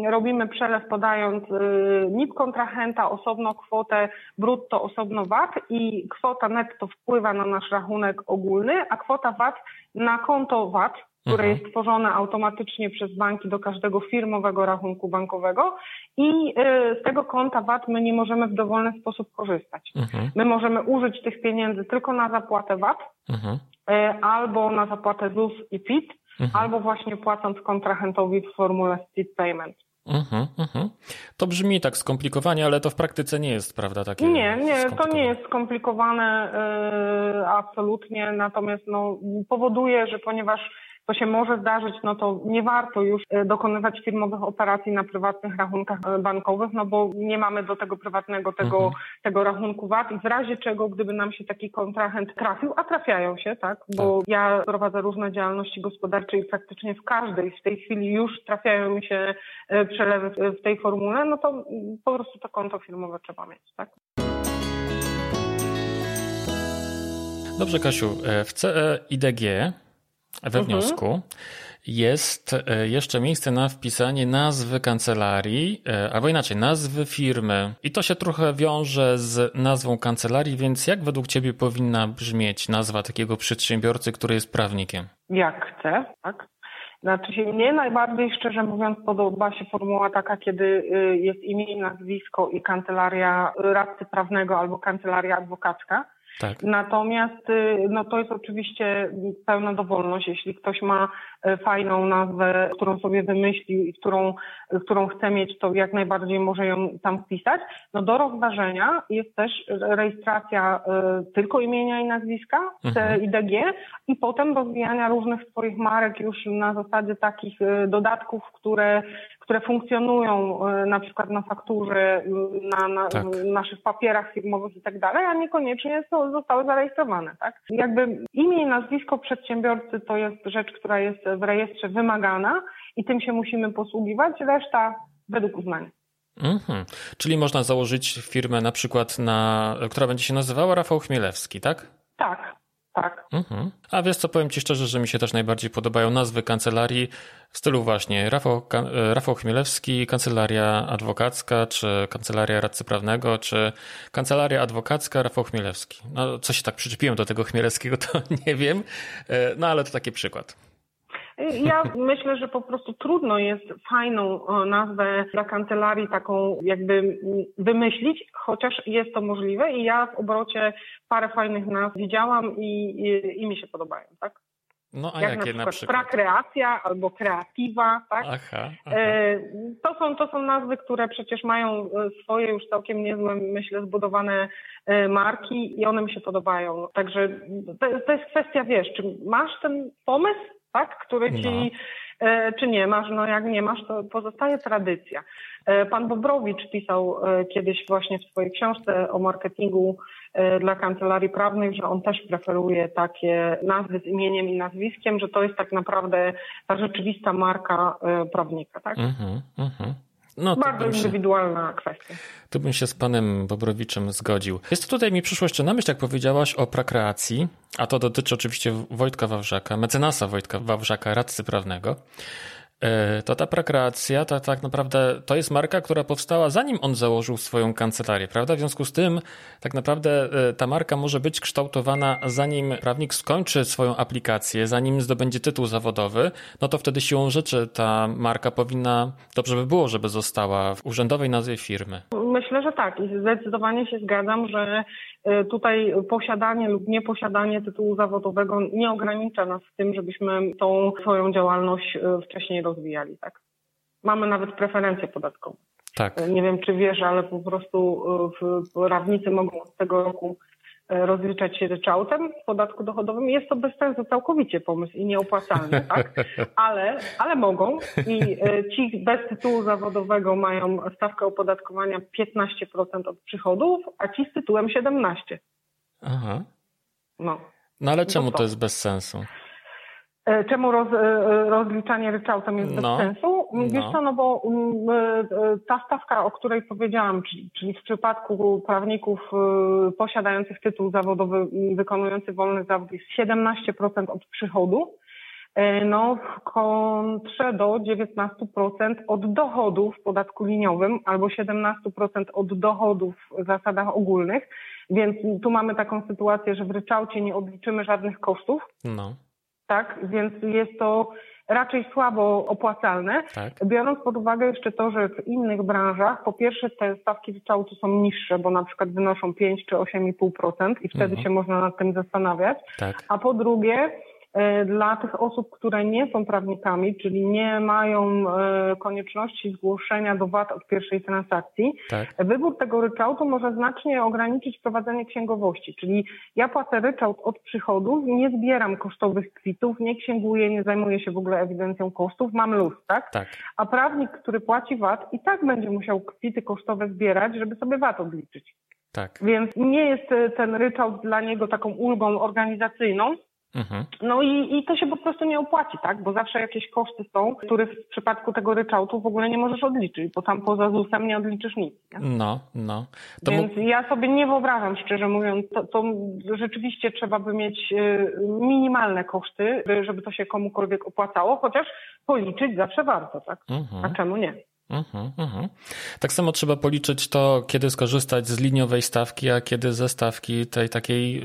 robimy przelew podając y, NIP kontrahenta, osobno kwotę brutto, osobno VAT i kwota netto wpływa na nasz rachunek ogólny, a kwota VAT na konto VAT, które mhm. jest tworzone automatycznie przez banki do każdego firmowego rachunku bankowego i y, z tego konta VAT my nie możemy w dowolny sposób korzystać. Mhm. My możemy użyć tych pieniędzy tylko na zapłatę VAT mhm. Y, albo na zapłatę ZUS i PIT, mhm. albo właśnie płacąc kontrahentowi w formule split payment. Mhm, mhm. To brzmi tak skomplikowanie, ale to w praktyce nie jest, prawda? Takie nie, nie, to nie jest skomplikowane yy, absolutnie, natomiast no, powoduje, że ponieważ to się może zdarzyć, no to nie warto już e, dokonywać firmowych operacji na prywatnych rachunkach e, bankowych, no bo nie mamy do tego prywatnego tego, mhm. tego rachunku VAT i w razie czego, gdyby nam się taki kontrahent trafił, a trafiają się, tak, bo tak. ja prowadzę różne działalności gospodarcze i praktycznie w każdej w tej chwili już trafiają mi się e, przelewy w tej formule, no to po prostu to konto firmowe trzeba mieć, tak. Dobrze, Kasiu. W CE IDG we mhm. wniosku jest e, jeszcze miejsce na wpisanie nazwy kancelarii, e, albo inaczej, nazwy firmy. I to się trochę wiąże z nazwą kancelarii, więc jak według Ciebie powinna brzmieć nazwa takiego przedsiębiorcy, który jest prawnikiem? Jak chce, tak. Znaczy się mnie najbardziej, szczerze mówiąc, podoba się formuła taka, kiedy y, jest imię, nazwisko i kancelaria radcy prawnego albo kancelaria adwokacka tak. Natomiast y, no to jest oczywiście pełna dowolność. Jeśli ktoś ma y, fajną nazwę, którą sobie wymyślił i którą, którą chce mieć, to jak najbardziej może ją tam wpisać. No do rozważenia jest też rejestracja y, tylko imienia i nazwiska mhm. IDG i potem rozwijania różnych swoich marek już na zasadzie takich dodatków, które które funkcjonują e, na przykład na fakturze, na, na tak. naszych papierach firmowych i tak dalej, a niekoniecznie zostały zarejestrowane, tak? Jakby imię i nazwisko przedsiębiorcy to jest rzecz, która jest w rejestrze wymagana i tym się musimy posługiwać, reszta według uznania. Mhm. Czyli można założyć firmę na przykład na, która będzie się nazywała Rafał Chmielewski, tak? Tak, tak. Mhm. A wiesz co, powiem Ci szczerze, że mi się też najbardziej podobają nazwy kancelarii w stylu właśnie Rafał, e, Rafał Chmielewski, kancelaria adwokacka, czy kancelaria radcy prawnego, czy kancelaria adwokacka Rafał Chmielewski. No, co się tak przyczepiłem do tego Chmielewskiego, to nie wiem, e, no ale to taki przykład. Ja myślę, że po prostu trudno jest fajną e, nazwę dla kancelarii taką jakby wymyślić, chociaż jest to możliwe i ja w obrocie parę fajnych nazw widziałam i, i, i mi się podobają, tak? No a Jak jakie na przykład, na? Prakreacja albo kreatywa, tak? Aha, aha. E, to, są, to są nazwy, które przecież mają e, swoje już całkiem niezłe, myślę, zbudowane marki i one mi się podobają. Także to, to jest kwestia, wiesz, czy masz ten pomysł, tak? który ci, no. czy nie masz, no jak nie masz, to pozostaje tradycja. E, pan Bobrowicz pisał e, kiedyś właśnie w swojej książce o marketingu dla kancelarii prawnych, że on też preferuje takie nazwy z imieniem i nazwiskiem, że to jest tak naprawdę ta rzeczywista marka prawnika. Tak? Mm-hmm, mm-hmm. No, Bardzo indywidualna się, kwestia. Tu bym się z panem Bobrowiczem zgodził. Jest tutaj mi przyszło jeszcze na myśl, jak powiedziałaś o prakreacji, a to dotyczy oczywiście Wojtka Wawrzaka, mecenasa Wojtka Wawrzaka, radcy prawnego. E, to ta prokreacja to tak naprawdę to jest marka, która powstała zanim on założył swoją kancelarię, prawda? W związku z tym tak naprawdę e, ta marka może być kształtowana zanim prawnik skończy swoją aplikację, zanim zdobędzie tytuł zawodowy, no to wtedy siłą rzeczy ta marka powinna, dobrze by było, żeby została w urzędowej nazwie firmy. Myślę, że tak i zdecydowanie się zgadzam, że tutaj posiadanie lub nieposiadanie tytułu zawodowego nie ogranicza nas w tym, żebyśmy tą swoją działalność wcześniej rozwijali tak. Mamy nawet preferencje podatkowe. Tak. Nie wiem, czy wiesz, ale po prostu e, prawnicy mogą od tego roku e, rozliczać się ryczałtem w podatku dochodowym. Jest to bez sensu całkowicie pomysł i nieopłacalny, tak? Ale, ale mogą i e, ci bez tytułu zawodowego mają stawkę opodatkowania 15% od przychodów, a ci z tytułem 17%. Aha. No. No ale czemu to jest bez sensu? E, czemu roz, e, rozliczanie ryczałtem jest no, bez sensu? Wiesz no. co, no bo mm, e, ta stawka, o której powiedziałam, czyli, czyli w przypadku prawników posiadających tytuł zawodowy, wykonujący wolny zawód jest 17% od przychodu, no w kontrze do 19% od dochodów w podatku liniowym albo 17% od dochodów w zasadach ogólnych, więc tu mamy taką sytuację, że w ryczałcie nie odliczymy żadnych kosztów. No tak? Więc jest to raczej słabo opłacalne, tak. biorąc pod uwagę jeszcze to, że w innych branżach po pierwsze te stawki ryczałtu są niższe, bo na przykład wynoszą 5 czy 8,5% i wtedy mhm. się można nad tym zastanawiać, tak. a po drugie dla tych osób, które nie są prawnikami, czyli nie mają e, konieczności zgłoszenia do VAT od pierwszej transakcji, tak. wybór tego ryczałtu może znacznie ograniczyć prowadzenie księgowości. Czyli ja płacę ryczałt od przychodów, nie zbieram kosztowych kwitów, nie księguję, nie zajmuję się w ogóle ewidencją kosztów, mam luz, tak? tak? A prawnik, który płaci VAT i tak będzie musiał kwity kosztowe zbierać, żeby sobie VAT odliczyć. Tak. Więc nie jest ten ryczałt dla niego taką ulgą organizacyjną, Mhm. No i, i to się po prostu nie opłaci, tak? Bo zawsze jakieś koszty są, których w przypadku tego ryczałtu w ogóle nie możesz odliczyć, bo tam poza ZUS-em nie odliczysz nic. Nie? No, no. To Więc ja sobie nie wyobrażam, szczerze mówiąc, to, to rzeczywiście trzeba by mieć y, minimalne koszty, żeby to się komukolwiek opłacało, chociaż policzyć zawsze warto, tak? Mhm. A czemu nie? Mhm. Tak samo trzeba policzyć to, kiedy skorzystać z liniowej stawki, a kiedy ze stawki tej takiej,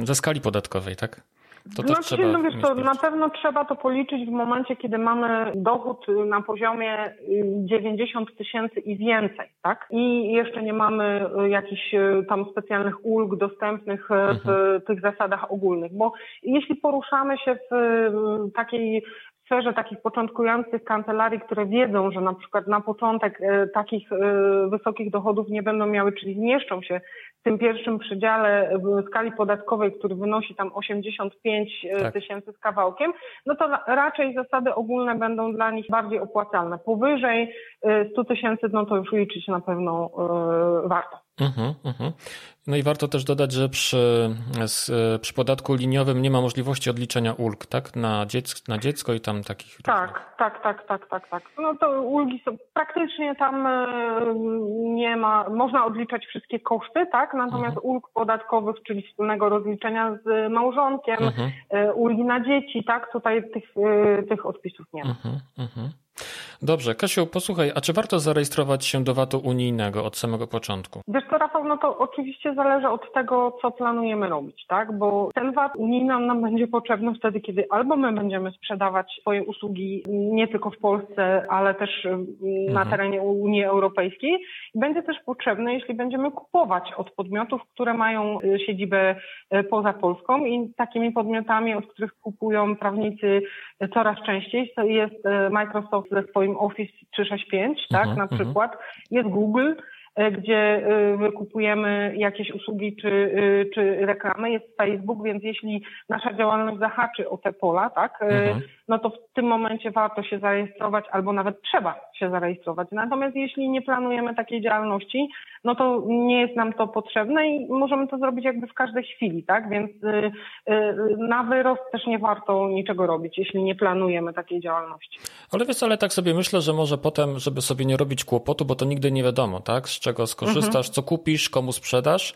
yy, ze skali podatkowej, tak? To znaczy, trzeba no wiesz, to na pewno trzeba to policzyć w momencie, kiedy mamy dochód na poziomie 90 y, tysięcy i więcej, tak? I jeszcze nie mamy y, jakichś y, tam specjalnych ulg dostępnych w mhm. tych zasadach ogólnych, bo jeśli poruszamy się w takiej sferze takich początkujących kancelarii, które wiedzą, że na przykład na początek takich wysokich dochodów nie będą miały, czyli zmieszczą się w tym pierwszym przedziale skali podatkowej, który wynosi tam 85 e, tak. tysięcy z kawałkiem, no to raczej zasady ogólne będą dla nich bardziej opłacalne. Powyżej 100 e, tysięcy, no to już liczyć na pewno e, warto. Uh-huh, uh-huh. No i warto też dodać, że przy, przy podatku liniowym nie ma możliwości odliczenia ulg, tak? Na dziecko, na dziecko i tam takich. Tak, tak, tak, tak, tak, tak. No to ulgi są praktycznie tam nie ma, można odliczać wszystkie koszty, tak? Natomiast uh-huh. ulg podatkowych, czyli wspólnego rozliczenia z małżonkiem, uh-huh. ulgi na dzieci, tak? Tutaj tych, e, tych odpisów nie ma. Dobrze, Kasiu, posłuchaj, a czy warto zarejestrować się do VAT-u unijnego od samego początku? Wiesz co, Rafał, no to oczywiście zależy od tego, co planujemy robić, tak? Bo ten VAT unijny nam będzie potrzebny wtedy, kiedy albo my będziemy sprzedawać swoje usługi nie tylko w Polsce, ale też na mhm. terenie Unii Europejskiej. Będzie też potrzebny, jeśli będziemy kupować od podmiotów, które mają y, siedzibę y, poza Polską i takimi podmiotami, od których kupują prawnicy y, coraz częściej jest Microsoft ze swoim Office 365, tak, mhm, na mhm. przykład. Jest Google, gdzie wykupujemy jakieś usługi czy, czy reklamy, jest Facebook, więc jeśli nasza działalność zahaczy o te pola, tak, mhm. no to w tym momencie warto się zarejestrować albo nawet trzeba się zarejestrować. Natomiast jeśli nie planujemy takiej działalności, no to nie jest nam to potrzebne i możemy to zrobić jakby w każdej chwili, tak? Więc na wyrost też nie warto niczego robić, jeśli nie planujemy takiej działalności. Ale wiesz, ale tak sobie myślę, że może potem, żeby sobie nie robić kłopotu, bo to nigdy nie wiadomo, tak? Czego skorzystasz, mhm. co kupisz, komu sprzedasz,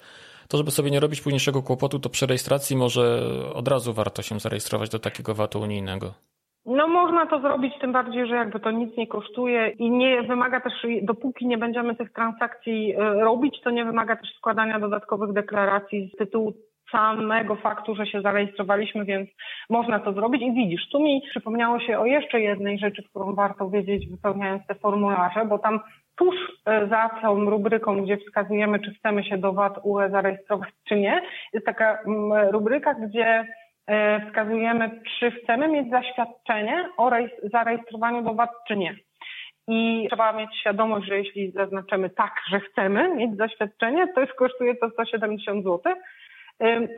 to żeby sobie nie robić późniejszego kłopotu, to przy rejestracji może od razu warto się zarejestrować do takiego VAT-u unijnego. No można to zrobić, tym bardziej, że jakby to nic nie kosztuje i nie wymaga też, dopóki nie będziemy tych transakcji e, robić, to nie wymaga też składania dodatkowych deklaracji z tytułu samego faktu, że się zarejestrowaliśmy, więc można to zrobić. I widzisz, tu mi przypomniało się o jeszcze jednej rzeczy, którą warto wiedzieć wypełniając te formularze, bo tam tuż e, za tą rubryką, gdzie wskazujemy, czy chcemy się do VAT UE zarejestrować, czy nie, jest taka mm, rubryka, gdzie e, wskazujemy, czy chcemy mieć zaświadczenie o zarejestrowaniu do VAT, czy nie. I trzeba mieć świadomość, że jeśli zaznaczymy tak, że chcemy mieć zaświadczenie, to już kosztuje to 170 zł,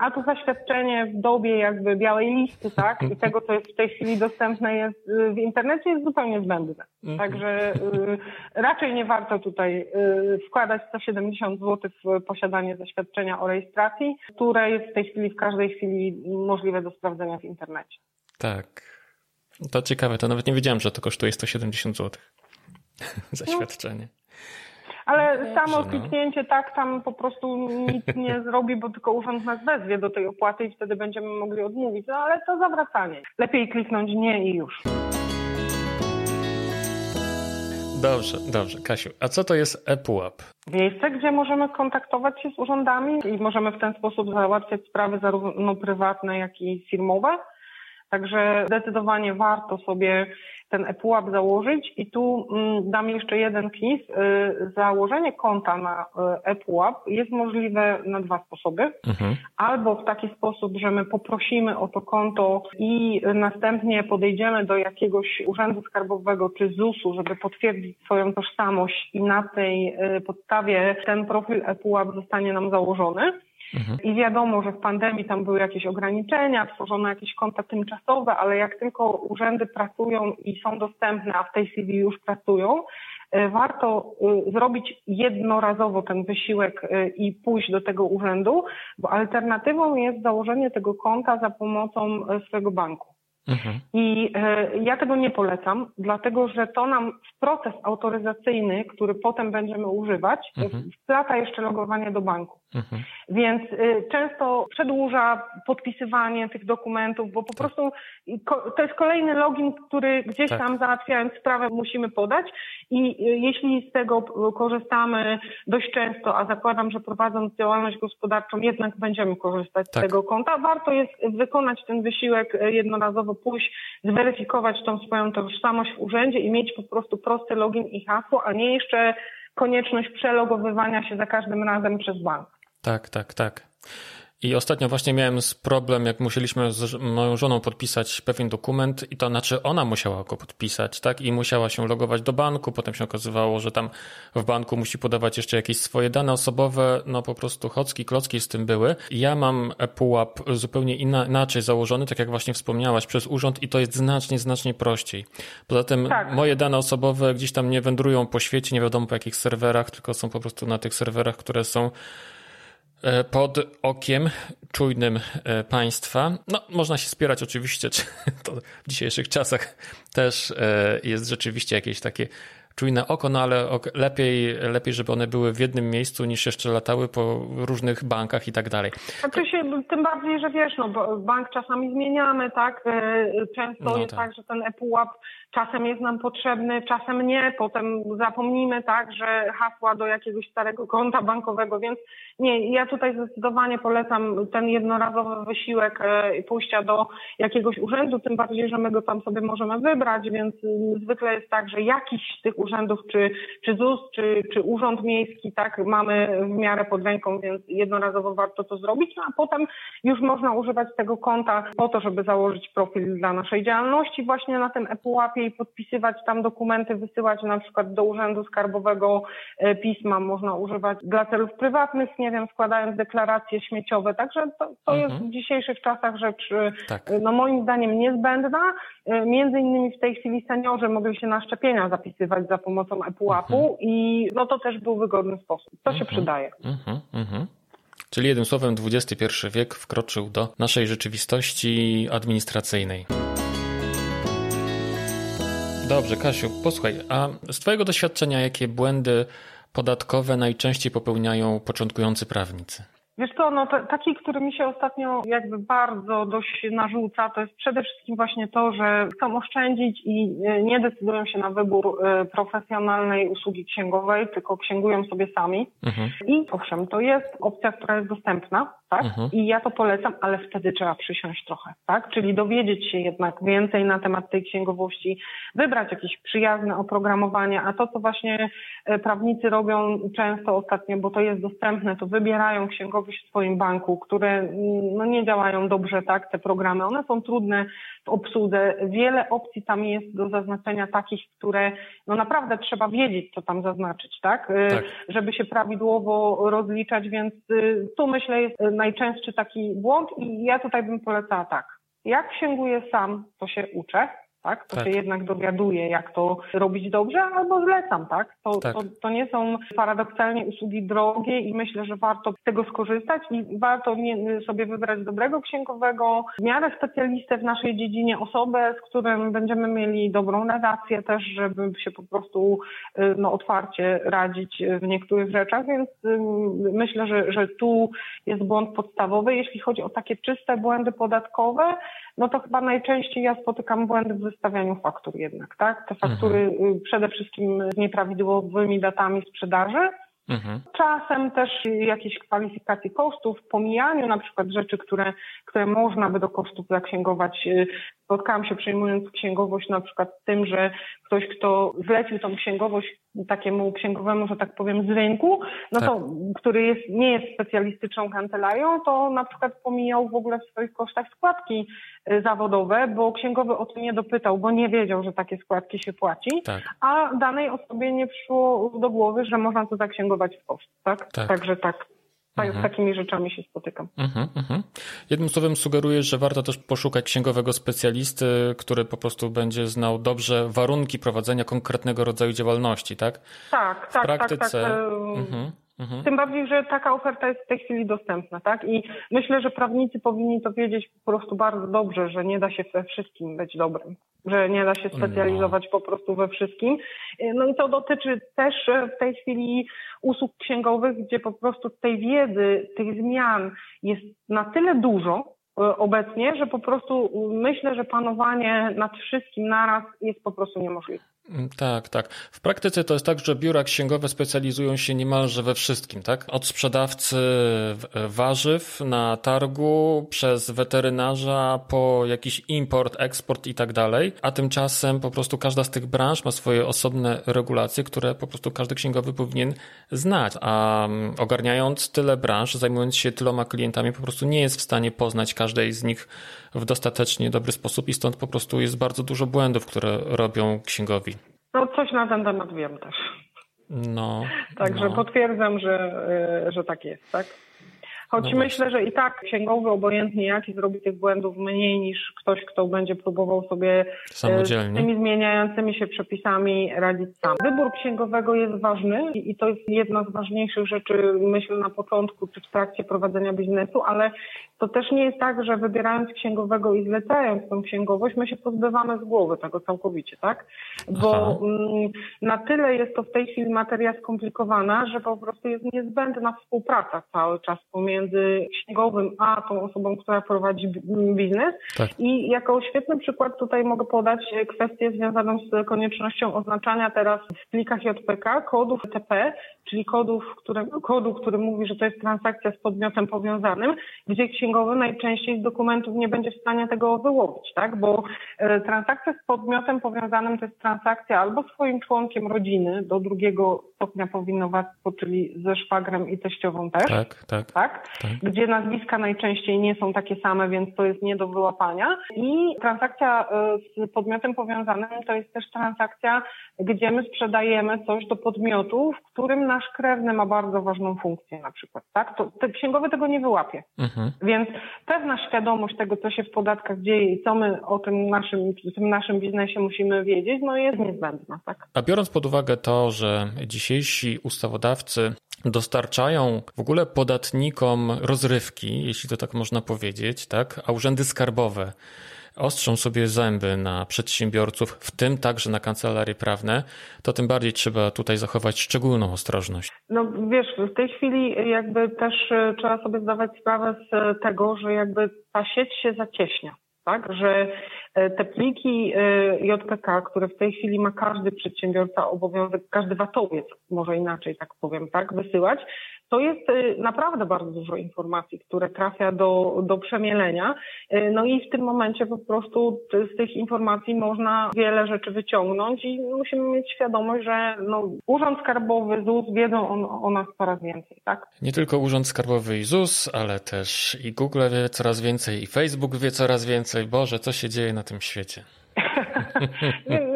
a to zaświadczenie w dobie jakby białej listy, tak, i tego, co jest w tej chwili dostępne jest y, w internecie, jest zupełnie zbędne. Mhm. Także y, raczej nie warto tutaj y, wkładać 170 zł w posiadanie zaświadczenia o rejestracji, które jest w tej chwili, w każdej chwili możliwe do sprawdzenia w internecie. Tak. To ciekawe, to nawet nie wiedziałem, że to kosztuje 170 zł. Zaświadczenie. Ale no samo no. kliknięcie tak tam po prostu nic nie zrobi, bo tylko urząd nas wezwie do tej opłaty i wtedy będziemy mogli odmówić. No ale to zawracanie. Lepiej kliknąć nie i już. Dobrze, dobrze. Kasiu, a co to jest ePUAP? Miejsce, gdzie możemy kontaktować się z urzędami i możemy w ten sposób załatwiać sprawy zarówno prywatne, jak i firmowe. Także zdecydowanie warto sobie ten ePUAP założyć i tu mm, dam jeszcze jeden wpis. Y, założenie konta na y, ePUAP jest możliwe na dwa sposoby. Mhm. Albo w taki sposób, że my poprosimy o to konto i następnie podejdziemy do jakiegoś urzędu skarbowego czy ZUS-u, żeby potwierdzić swoją tożsamość i na tej y, podstawie ten profil ePUAP zostanie nam założony. Mhm. I wiadomo, że w pandemii tam były jakieś ograniczenia, tworzono jakieś konta tymczasowe, ale jak tylko urzędy pracują i są dostępne, a w tej chwili już pracują, e, warto e, zrobić jednorazowo ten wysiłek e, i pójść do tego urzędu, bo alternatywą jest założenie tego konta za pomocą swojego banku. Mhm. I e, ja tego nie polecam, dlatego że to nam w proces autoryzacyjny, który potem będziemy używać, mhm. wplata jeszcze logowanie do banku. Mhm. Więc e, często przedłuża podpisywanie tych dokumentów, bo po tak. prostu to jest kolejny login, który gdzieś tak. tam załatwiając sprawę musimy podać i e, jeśli z tego korzystamy dość często, a zakładam, że prowadząc działalność gospodarczą jednak będziemy korzystać tak. z tego konta, warto jest wykonać ten wysiłek jednorazowo pójść, zweryfikować tą swoją tożsamość w urzędzie i mieć po prostu prosty login i hasło, a nie jeszcze konieczność przelogowywania się za każdym razem przez bank. Tak, tak, tak. I ostatnio właśnie miałem problem, jak musieliśmy z moją żoną podpisać pewien dokument i to znaczy ona musiała go podpisać, tak? I musiała się logować do banku, potem się okazywało, że tam w banku musi podawać jeszcze jakieś swoje dane osobowe, no po prostu chocki, klocki z tym były. Ja mam pułap zupełnie inaczej założony, tak jak właśnie wspomniałaś, przez urząd i to jest znacznie, znacznie prościej. Poza tym tak. moje dane osobowe gdzieś tam nie wędrują po świecie, nie wiadomo po jakich serwerach, tylko są po prostu na tych serwerach, które są pod okiem czujnym e, państwa. No, można się spierać oczywiście, czy to w dzisiejszych czasach też e, jest rzeczywiście jakieś takie czujne oko, no ale lepiej, lepiej, żeby one były w jednym miejscu niż jeszcze latały po różnych bankach i tak dalej. Znaczy się, tym bardziej, że wiesz, no bank czasami zmieniamy, tak? Często no jest tak. tak, że ten ePUAP czasem jest nam potrzebny, czasem nie, potem zapomnimy, tak, że hasła do jakiegoś starego konta bankowego, więc nie, ja tutaj zdecydowanie polecam ten jednorazowy wysiłek e, pójścia do jakiegoś urzędu, tym bardziej, że my go tam sobie możemy wybrać, więc zwykle jest tak, że jakiś z tych urzędów, czy, czy ZUS, czy, czy Urząd Miejski, tak, mamy w miarę pod ręką, więc jednorazowo warto to zrobić, no a potem już można używać tego konta po to, żeby założyć profil dla naszej działalności właśnie na tym ePUAP-ie i podpisywać tam dokumenty, wysyłać na przykład do Urzędu Skarbowego e, pisma, można używać dla celów prywatnych, nie wiem, składając deklaracje śmieciowe, także to, to mhm. jest w dzisiejszych czasach rzecz, e, tak. no moim zdaniem niezbędna. E, między innymi w tej chwili seniorzy mogli się na szczepienia zapisywać za pomocą ePUAP-u mhm. i no to też był wygodny sposób. To się mhm. przydaje. Mhm, mhm. Czyli jednym słowem XXI wiek wkroczył do naszej rzeczywistości administracyjnej. Dobrze, Kasiu, posłuchaj, a z Twojego doświadczenia, jakie błędy podatkowe najczęściej popełniają początkujący prawnicy? Wiesz co, no taki, który mi się ostatnio jakby bardzo dość narzuca, to jest przede wszystkim właśnie to, że chcą oszczędzić i e, nie decydują się na wybór e, profesjonalnej usługi księgowej, tylko księgują sobie sami. Mhm. I owszem, to jest opcja, która jest dostępna, tak? Mhm. I ja to polecam, ale wtedy trzeba przysiąść trochę, tak? Czyli dowiedzieć się jednak więcej na temat tej księgowości, wybrać jakieś przyjazne oprogramowanie, a to, co właśnie e, prawnicy robią często ostatnio, bo to jest dostępne, to wybierają księgowość w swoim banku, które mm, no, nie działają dobrze, tak? Te programy, one są trudne w obsłudze. Wiele opcji tam jest do zaznaczenia takich, które no naprawdę trzeba wiedzieć, co tam zaznaczyć, tak? E, tak. Żeby się prawidłowo rozliczać, więc y, tu myślę jest najczęstszy taki błąd i ja tutaj bym polecała tak. Jak księguję sam, to się uczę, tak? To tak. się jednak dowiaduje, jak to robić dobrze, albo zlecam, tak? To, tak. to, to nie są paradoksalnie usługi drogie i myślę, że warto z tego skorzystać i warto sobie wybrać dobrego księgowego, w miarę specjalistę w naszej dziedzinie, osobę, z którym będziemy mieli dobrą relację też, żeby się po prostu y, no, otwarcie radzić w niektórych rzeczach, więc y, myślę, że, że tu jest błąd podstawowy. Jeśli chodzi o takie czyste błędy podatkowe, no to chyba najczęściej ja spotykam błędy w wystawianiu faktur jednak, tak? Te faktury mhm. przede wszystkim z nieprawidłowymi datami sprzedaży. Mhm. Czasem też jakieś kwalifikacje kosztów, pomijaniu na przykład rzeczy, które, które można by do kosztów zaksięgować. Spotkałam się przejmując księgowość na przykład tym, że ktoś, kto zlecił tą księgowość takiemu księgowemu, że tak powiem, z rynku, no tak. to, który jest, nie jest specjalistyczną kancelarią, to na przykład pomijał w ogóle w swoich kosztach składki y, zawodowe, bo księgowy o to nie dopytał, bo nie wiedział, że takie składki się płaci, tak. a danej osobie nie przyszło do głowy, że można to zaksięgować w koszt, tak? tak. Także tak. Mhm. Z takimi rzeczami się spotykam. Mhm, mhm. Jednym słowem sugeruję, że warto też poszukać księgowego specjalisty, który po prostu będzie znał dobrze warunki prowadzenia konkretnego rodzaju działalności, tak? Tak, w tak, praktyce... tak, tak. Mhm. Tym bardziej, że taka oferta jest w tej chwili dostępna, tak? I myślę, że prawnicy powinni to wiedzieć po prostu bardzo dobrze, że nie da się we wszystkim być dobrym, że nie da się specjalizować no. po prostu we wszystkim. No i to dotyczy też w tej chwili usług księgowych, gdzie po prostu tej wiedzy, tych zmian jest na tyle dużo, e, obecnie, że po prostu myślę, że panowanie nad wszystkim naraz jest po prostu niemożliwe. Mm, tak, tak. W praktyce to jest tak, że biura księgowe specjalizują się niemalże we wszystkim, tak? Od sprzedawcy warzyw na targu, przez weterynarza, po jakiś import, eksport i tak dalej. A tymczasem po prostu każda z tych branż ma swoje osobne regulacje, które po prostu każdy księgowy powinien znać. A mm, ogarniając tyle branż, zajmując się tyloma klientami, po prostu nie jest w stanie poznać każdej z nich w dostatecznie dobry sposób i stąd po prostu jest bardzo dużo błędów, które robią księgowi. No coś na ten temat wiem też. No. Także no. potwierdzam, że, e, że tak jest, tak? Choć no myślę, że i tak księgowy, obojętnie jaki, zrobi tych błędów mniej niż ktoś, kto będzie próbował sobie e, z tymi zmieniającymi się przepisami radzić sam. Wybór księgowego jest ważny i to jest jedna z ważniejszych rzeczy, myślę, na początku czy w trakcie prowadzenia biznesu, ale to też nie jest tak, że wybierając księgowego i zlecając tą księgowość, my się pozbywamy z głowy tego całkowicie, tak? Bo mm, na tyle jest to w tej chwili materia skomplikowana, że po prostu jest niezbędna współpraca cały czas pomiędzy księgowym a tą osobą, która prowadzi biznes. Tak. I jako świetny przykład tutaj mogę podać kwestię związaną z koniecznością oznaczania teraz w plikach JPK kodów TP, czyli kodów, które, kodu, który mówi, że to jest transakcja z podmiotem powiązanym, gdzie księgowy księgowy najczęściej z dokumentów nie będzie w stanie tego wyłowić, tak? Bo e, transakcja z podmiotem powiązanym to jest transakcja albo swoim członkiem rodziny do drugiego stopnia powinowactwo, czyli ze szwagrem i teściową też. Tak, tak, tak? tak. Gdzie nazwiska najczęściej nie są takie same, więc to jest nie do wyłapania. I transakcja e, z podmiotem powiązanym to jest też transakcja, gdzie my sprzedajemy coś do podmiotu, w którym nasz krewny ma bardzo ważną funkcję na przykład, tak? To, to księgowy tego nie wyłapie. Mhm. Więc pewna świadomość tego, co się w podatkach dzieje i co my o tym naszym, tym naszym biznesie musimy wiedzieć, no jest niezbędna, tak? A biorąc pod uwagę to, że dzisiejsi ustawodawcy dostarczają w ogóle podatnikom rozrywki, jeśli to tak można powiedzieć, tak? A urzędy skarbowe ostrzą sobie zęby na przedsiębiorców, w tym także na kancelarie prawne, to tym bardziej trzeba tutaj zachować szczególną ostrożność. No wiesz, w tej chwili jakby też e, trzeba sobie zdawać sprawę z tego, że jakby ta sieć się zacieśnia tak? Że e, te pliki e, JPK, które w tej chwili ma każdy przedsiębiorca obowiązek, każdy watowiec, może inaczej tak powiem, tak, wysyłać, to jest y, naprawdę bardzo dużo informacji, które trafia do, do przemielenia. Y, no i w tym momencie po prostu z tych informacji można wiele rzeczy wyciągnąć i musimy mieć świadomość, że no, Urząd Skarbowy, ZUS wiedzą o, o nas coraz więcej, tak? Nie tylko Urząd Skarbowy i ZUS, ale też i Google wie coraz więcej, i Facebook wie coraz więcej. Boże, co się dzieje na tym świecie?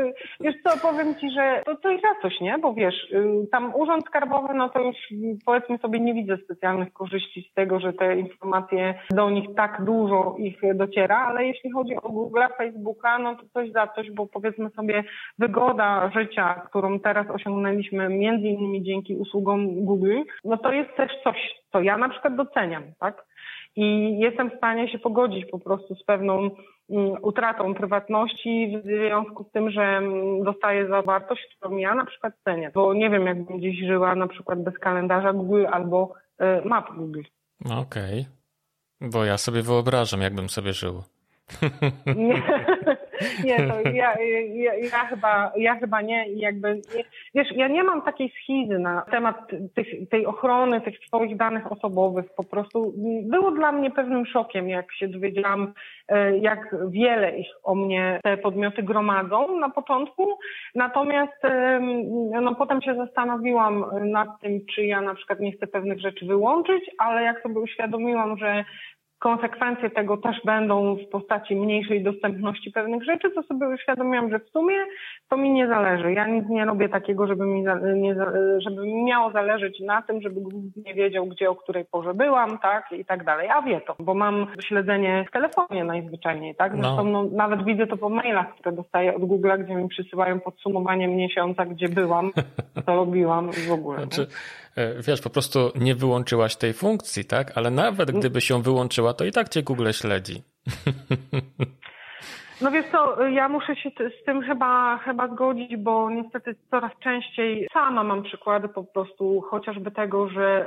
wiesz co, powiem Ci, że to, to jest coś, nie? Bo wiesz, tam urząd skarbowy, no to już powiedzmy sobie nie widzę specjalnych korzyści z tego, że te informacje do nich tak dużo ich dociera, ale jeśli chodzi o Google, Facebooka, no to coś za coś, bo powiedzmy sobie wygoda życia, którą teraz osiągnęliśmy między innymi dzięki usługom Google, no to jest też coś, co ja na przykład doceniam, tak? I jestem w stanie się pogodzić po prostu z pewną utratą prywatności w związku z tym, że mm, dostaję zawartość, którą ja na przykład cenię. Bo nie wiem, jakbym gdzieś żyła na przykład bez kalendarza Google albo y, map Google. Okej. Okay. Bo ja sobie wyobrażam, jakbym sobie żył. Nie, to ja, ja, ja, chyba, ja chyba nie. Jakby, wiesz, ja nie mam takiej schizy na temat tych, tej ochrony tych swoich danych osobowych. Po prostu było dla mnie pewnym szokiem, jak się dowiedziałam, e, jak wiele ich o mnie te podmioty gromadzą na początku. Natomiast no, potem się zastanowiłam nad tym, czy ja na przykład nie chcę pewnych rzeczy wyłączyć, ale jak sobie uświadomiłam, że konsekwencje tego też będą w postaci mniejszej dostępności pewnych rzeczy, to sobie uświadomiłam, że w sumie to mi nie zależy. Ja nic nie robię takiego, żeby mi, nie, żeby mi miało zależeć na tym, żeby nie wiedział, gdzie, o której porze byłam, tak, i tak dalej. A wie to, bo mam śledzenie w telefonie najzwyczajniej, tak. No. Zresztą no, nawet widzę to po mailach, które dostaję od Google'a, gdzie mi przysyłają podsumowanie miesiąca, gdzie byłam, co robiłam w ogóle. Znaczy, wiesz, po prostu nie wyłączyłaś tej funkcji, tak? Ale nawet gdyby się wyłączyła, to i tak cię Google śledzi. No wiesz co, ja muszę się z tym chyba, chyba zgodzić, bo niestety coraz częściej sama mam przykłady po prostu chociażby tego, że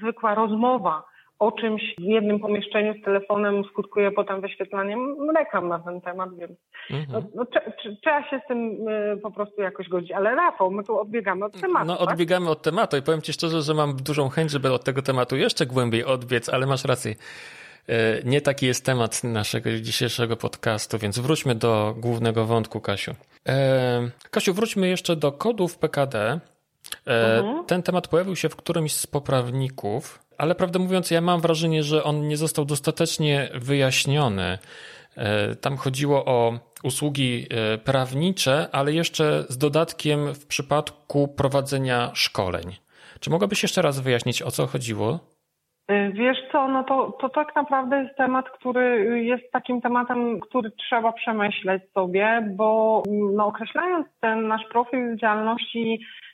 zwykła rozmowa o czymś w jednym pomieszczeniu z telefonem skutkuje potem wyświetlaniem reklam na ten temat, więc mhm. no, no, trzeba się z tym y, po prostu jakoś godzić. Ale Rafał, my tu odbiegamy od tematu. No tak? odbiegamy od tematu i powiem Ci szczerze, że mam dużą chęć, żeby od tego tematu jeszcze głębiej odbiec, ale masz rację. Y, nie taki jest temat naszego dzisiejszego podcastu, więc wróćmy do głównego wątku, Kasiu. E, Kasiu, wróćmy jeszcze do kodów PKD. E, mhm. Ten temat pojawił się w którymś z poprawników ale prawdę mówiąc, ja mam wrażenie, że on nie został dostatecznie wyjaśniony. E, tam chodziło o usługi e, prawnicze, ale jeszcze z dodatkiem w przypadku prowadzenia szkoleń. Czy mogłabyś jeszcze raz wyjaśnić, o co chodziło? E, wiesz co, no to, to tak naprawdę jest temat, który jest takim tematem, który trzeba przemyśleć sobie, bo no, określając ten nasz profil działalności Mm,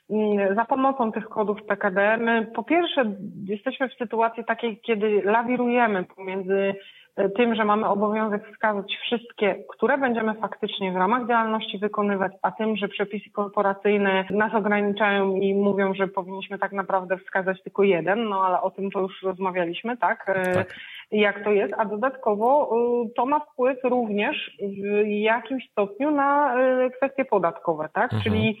za pomocą tych kodów PKD my po pierwsze jesteśmy w sytuacji takiej, kiedy lawirujemy pomiędzy e, tym, że mamy obowiązek wskazać wszystkie, które będziemy faktycznie w ramach działalności wykonywać, a tym, że przepisy korporacyjne nas ograniczają i mówią, że powinniśmy tak naprawdę wskazać tylko jeden, no ale o tym to już rozmawialiśmy, tak? E, tak. Jak to jest, a dodatkowo e, to ma wpływ również w jakimś stopniu na kwestie podatkowe, tak? Mhm. Czyli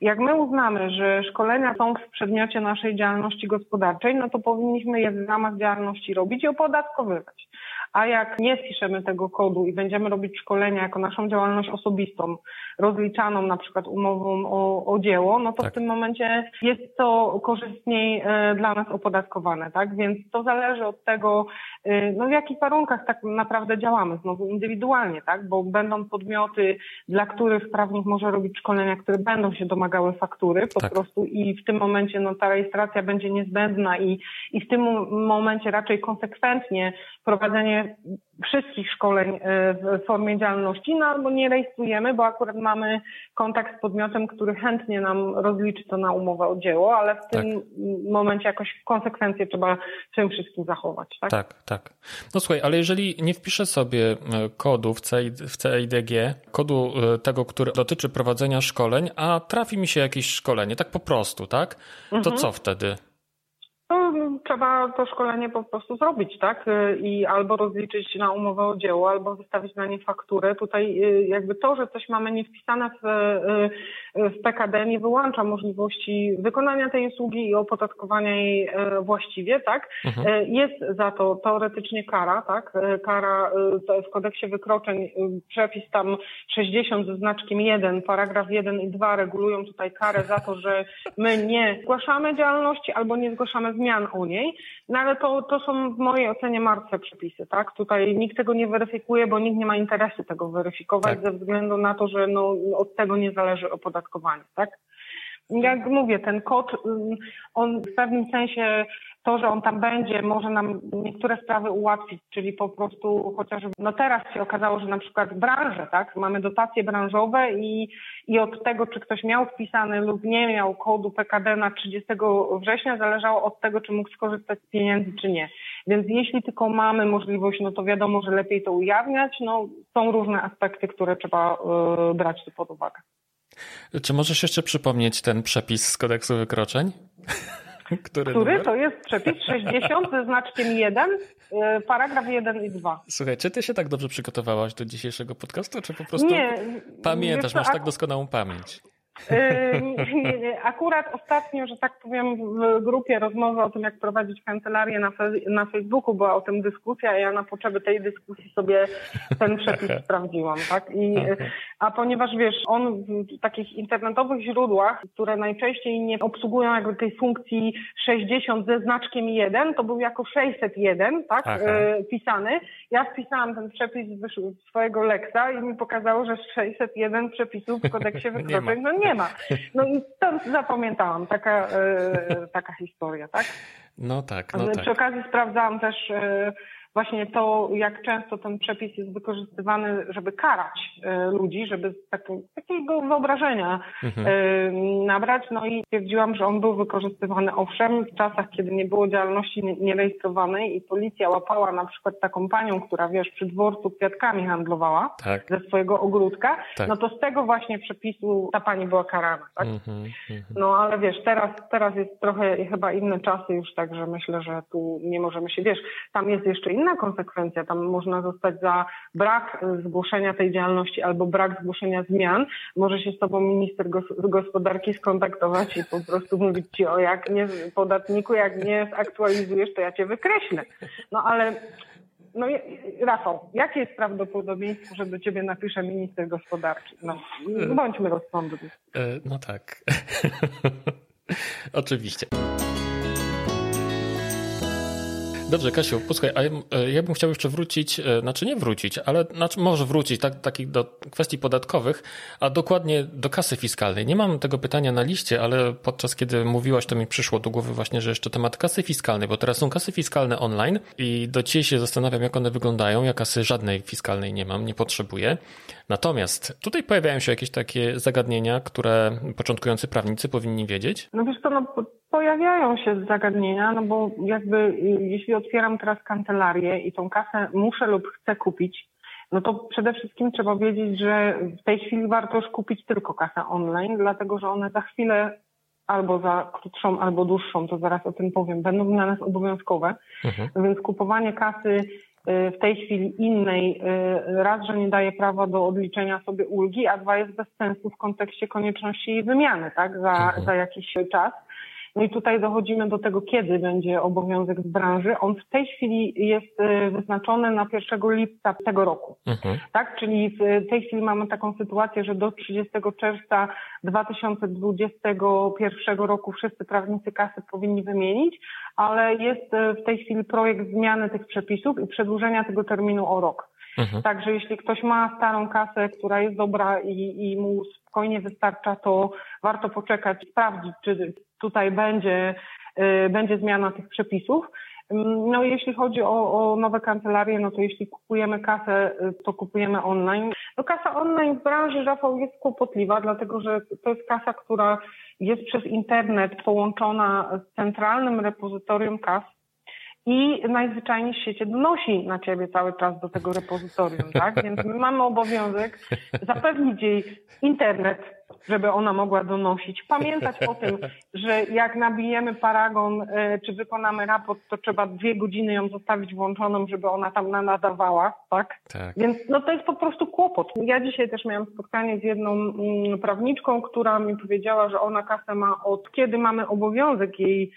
Jak my uznamy, że szkolenia są w przedmiocie naszej działalności gospodarczej, no to powinniśmy je w ramach działalności robić i opodatkowywać. A jak nie wpiszemy tego kodu i będziemy robić szkolenia jako naszą działalność osobistą, rozliczaną na przykład umową o, o dzieło, no to tak. w tym momencie jest to korzystniej e, dla nas opodatkowane, tak? Więc to zależy od tego, e, no w jakich warunkach tak naprawdę działamy, znowu indywidualnie, tak? Bo będą podmioty, dla których prawnik może robić szkolenia, które będą się domagały faktury po tak. prostu i w tym momencie no ta rejestracja będzie niezbędna i, i w tym momencie raczej konsekwentnie prowadzenie wszystkich szkoleń e, w formie działalności, no albo nie rejestrujemy, bo akurat mamy kontakt z podmiotem, który chętnie nam rozliczy to na umowę o dzieło, ale w tym tak. momencie jakoś konsekwencje trzeba w tym wszystkim zachować. Tak? tak, tak. No słuchaj, ale jeżeli nie wpiszę sobie e, kodu w, w CIDG, kodu e, tego, który dotyczy prowadzenia szkoleń, a trafi mi się jakieś szkolenie, tak po prostu, tak? To mhm. co wtedy? Trzeba to szkolenie po prostu zrobić, tak? I albo rozliczyć na umowę o dzieło, albo wystawić na nie fakturę. Tutaj y, jakby to, że coś mamy nie wpisane w, y, w PKD nie wyłącza możliwości wykonania tej usługi i opodatkowania jej y, właściwie, tak? Mhm. Jest za to teoretycznie kara, tak? Kara w kodeksie wykroczeń, przepis tam 60 ze znaczkiem 1, paragraf 1 i 2 regulują tutaj karę za to, że my nie zgłaszamy działalności albo nie zgłaszamy zmian u niej, no ale to, to są w mojej ocenie martwe przepisy, tak? Tutaj nikt tego nie weryfikuje, bo nikt nie ma interesu tego weryfikować tak. ze względu na to, że no, od tego nie zależy opodatkowanie, tak? Jak mówię, ten kod, on w pewnym sensie to, że on tam będzie, może nam niektóre sprawy ułatwić, czyli po prostu chociażby, no teraz się okazało, że na przykład branże, tak, mamy dotacje branżowe i, i od tego, czy ktoś miał wpisany lub nie miał kodu PKD na 30 września, zależało od tego, czy mógł skorzystać z pieniędzy, czy nie. Więc jeśli tylko mamy możliwość, no to wiadomo, że lepiej to ujawniać, no są różne aspekty, które trzeba y, brać tu pod uwagę. Czy możesz jeszcze przypomnieć ten przepis z kodeksu wykroczeń? Który, Który to jest przepis 60 ze znaczkiem 1, y, paragraf 1 i 2. Słuchaj, czy ty się tak dobrze przygotowałaś do dzisiejszego podcastu, czy po prostu nie, pamiętasz, masz tak doskonałą pamięć? Yy, akurat ostatnio, że tak powiem, w grupie rozmowy o tym, jak prowadzić kancelarię na, na Facebooku była o tym dyskusja, a ja na potrzeby tej dyskusji sobie ten przepis sprawdziłam, tak? I, a ponieważ wiesz, on w takich internetowych źródłach, które najczęściej nie obsługują jakby tej funkcji 60 ze znaczkiem 1, to był jako 601, tak? Yy, pisany. Ja wpisałam ten przepis z swojego Lexa i mi pokazało, że 601 przepisów w kodeksie wykroczeń no nie ma. No i stąd zapamiętałam taka, e, taka historia, tak? No tak, no Przy tak. okazji sprawdzałam też e, właśnie to, jak często ten przepis jest wykorzystywany, żeby karać e, ludzi, żeby takiego wyobrażenia mhm. E, nabrać. No i stwierdziłam, że on był wykorzystywany owszem w czasach, kiedy nie było działalności nierejestrowanej i policja łapała na przykład taką panią, która wiesz, przy dworcu kwiatkami handlowała tak. ze swojego ogródka, tak. no to z tego właśnie przepisu ta pani była karana. Tak? Mhm, mhm. No ale wiesz, teraz, teraz jest trochę chyba inne czasy już, także myślę, że tu nie możemy się, wiesz, tam jest jeszcze inny inna konsekwencja. Tam można zostać za brak zgłoszenia tej działalności albo brak zgłoszenia zmian. Może się z tobą minister gospodarki skontaktować i po prostu mówić ci o jak nie podatniku, jak nie zaktualizujesz, to ja cię wykreślę. No ale no Rafał, jakie jest prawdopodobieństwo, że do ciebie napisze minister gospodarczy? No, bądźmy rozsądni. E, no tak. Oczywiście. Dobrze, Kasiu, posłuchaj, a ja, e, ja bym chciał jeszcze wrócić, e, znaczy nie wrócić, ale znaczy może wrócić tak, takich do kwestii podatkowych, a dokładnie do kasy fiskalnej. Nie mam tego pytania na liście, ale podczas kiedy mówiłaś, to mi przyszło do głowy właśnie, że jeszcze temat kasy fiskalnej, bo teraz są kasy fiskalne online i do dzisiaj się zastanawiam, jak one wyglądają. Ja kasy żadnej fiskalnej nie mam, nie potrzebuję. Natomiast tutaj pojawiają się jakieś takie zagadnienia, które początkujący prawnicy powinni wiedzieć. No wiesz co, no pojawiają się zagadnienia, no bo jakby y, jeśli otwieram teraz kancelarię i tą kasę muszę lub chcę kupić, no to przede wszystkim trzeba wiedzieć, że w tej chwili warto już kupić tylko kasę online, dlatego że one za chwilę albo za krótszą, albo dłuższą, to zaraz o tym powiem, będą dla nas obowiązkowe. Mhm. Więc kupowanie kasy y, w tej chwili innej, y, raz, że nie daje prawa do odliczenia sobie ulgi, a dwa jest bez sensu w kontekście konieczności jej wymiany, tak, za, mhm. za jakiś czas. No i tutaj dochodzimy do tego, kiedy będzie obowiązek z branży. On w tej chwili jest y, wyznaczony na 1 lipca tego roku. Mhm. Tak? Czyli w tej chwili mamy taką sytuację, że do 30 czerwca 2021 roku wszyscy prawnicy kasy powinni wymienić, ale jest y, w tej chwili projekt zmiany tych przepisów i przedłużenia tego terminu o rok. Mhm. Także jeśli ktoś ma starą kasę, która jest dobra i, i mu spokojnie wystarcza, to warto poczekać, sprawdzić, czy tutaj będzie, y, będzie zmiana tych przepisów. Mm, no jeśli chodzi o, o, nowe kancelarie, no to jeśli kupujemy kasę, y, to kupujemy online. No kasa online w branży Rafał jest kłopotliwa, dlatego że to jest kasa, która jest przez internet połączona z centralnym repozytorium kas i najzwyczajniej w donosi na ciebie cały czas do tego repozytorium, tak? Więc my mamy obowiązek zapewnić jej internet, żeby ona mogła donosić. Pamiętać o tym, że jak nabijemy paragon, e, czy wykonamy raport, to trzeba dwie godziny ją zostawić włączoną, żeby ona tam nadawała, tak? tak? Więc no to jest po prostu kłopot. Ja dzisiaj też miałam spotkanie z jedną mm, prawniczką, która mi powiedziała, że ona kasę ma od kiedy mamy obowiązek jej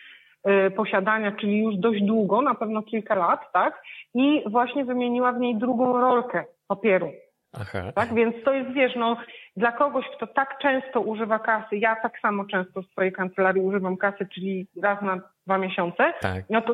Y, posiadania, czyli już dość długo, na pewno kilka lat, tak? I właśnie wymieniła w niej drugą rolkę papieru. Aha. Tak, więc to jest, wiesz, no, dla kogoś, kto tak często używa kasy, ja tak samo często w swojej kancelarii używam kasy, czyli raz na dwa miesiące, tak. no to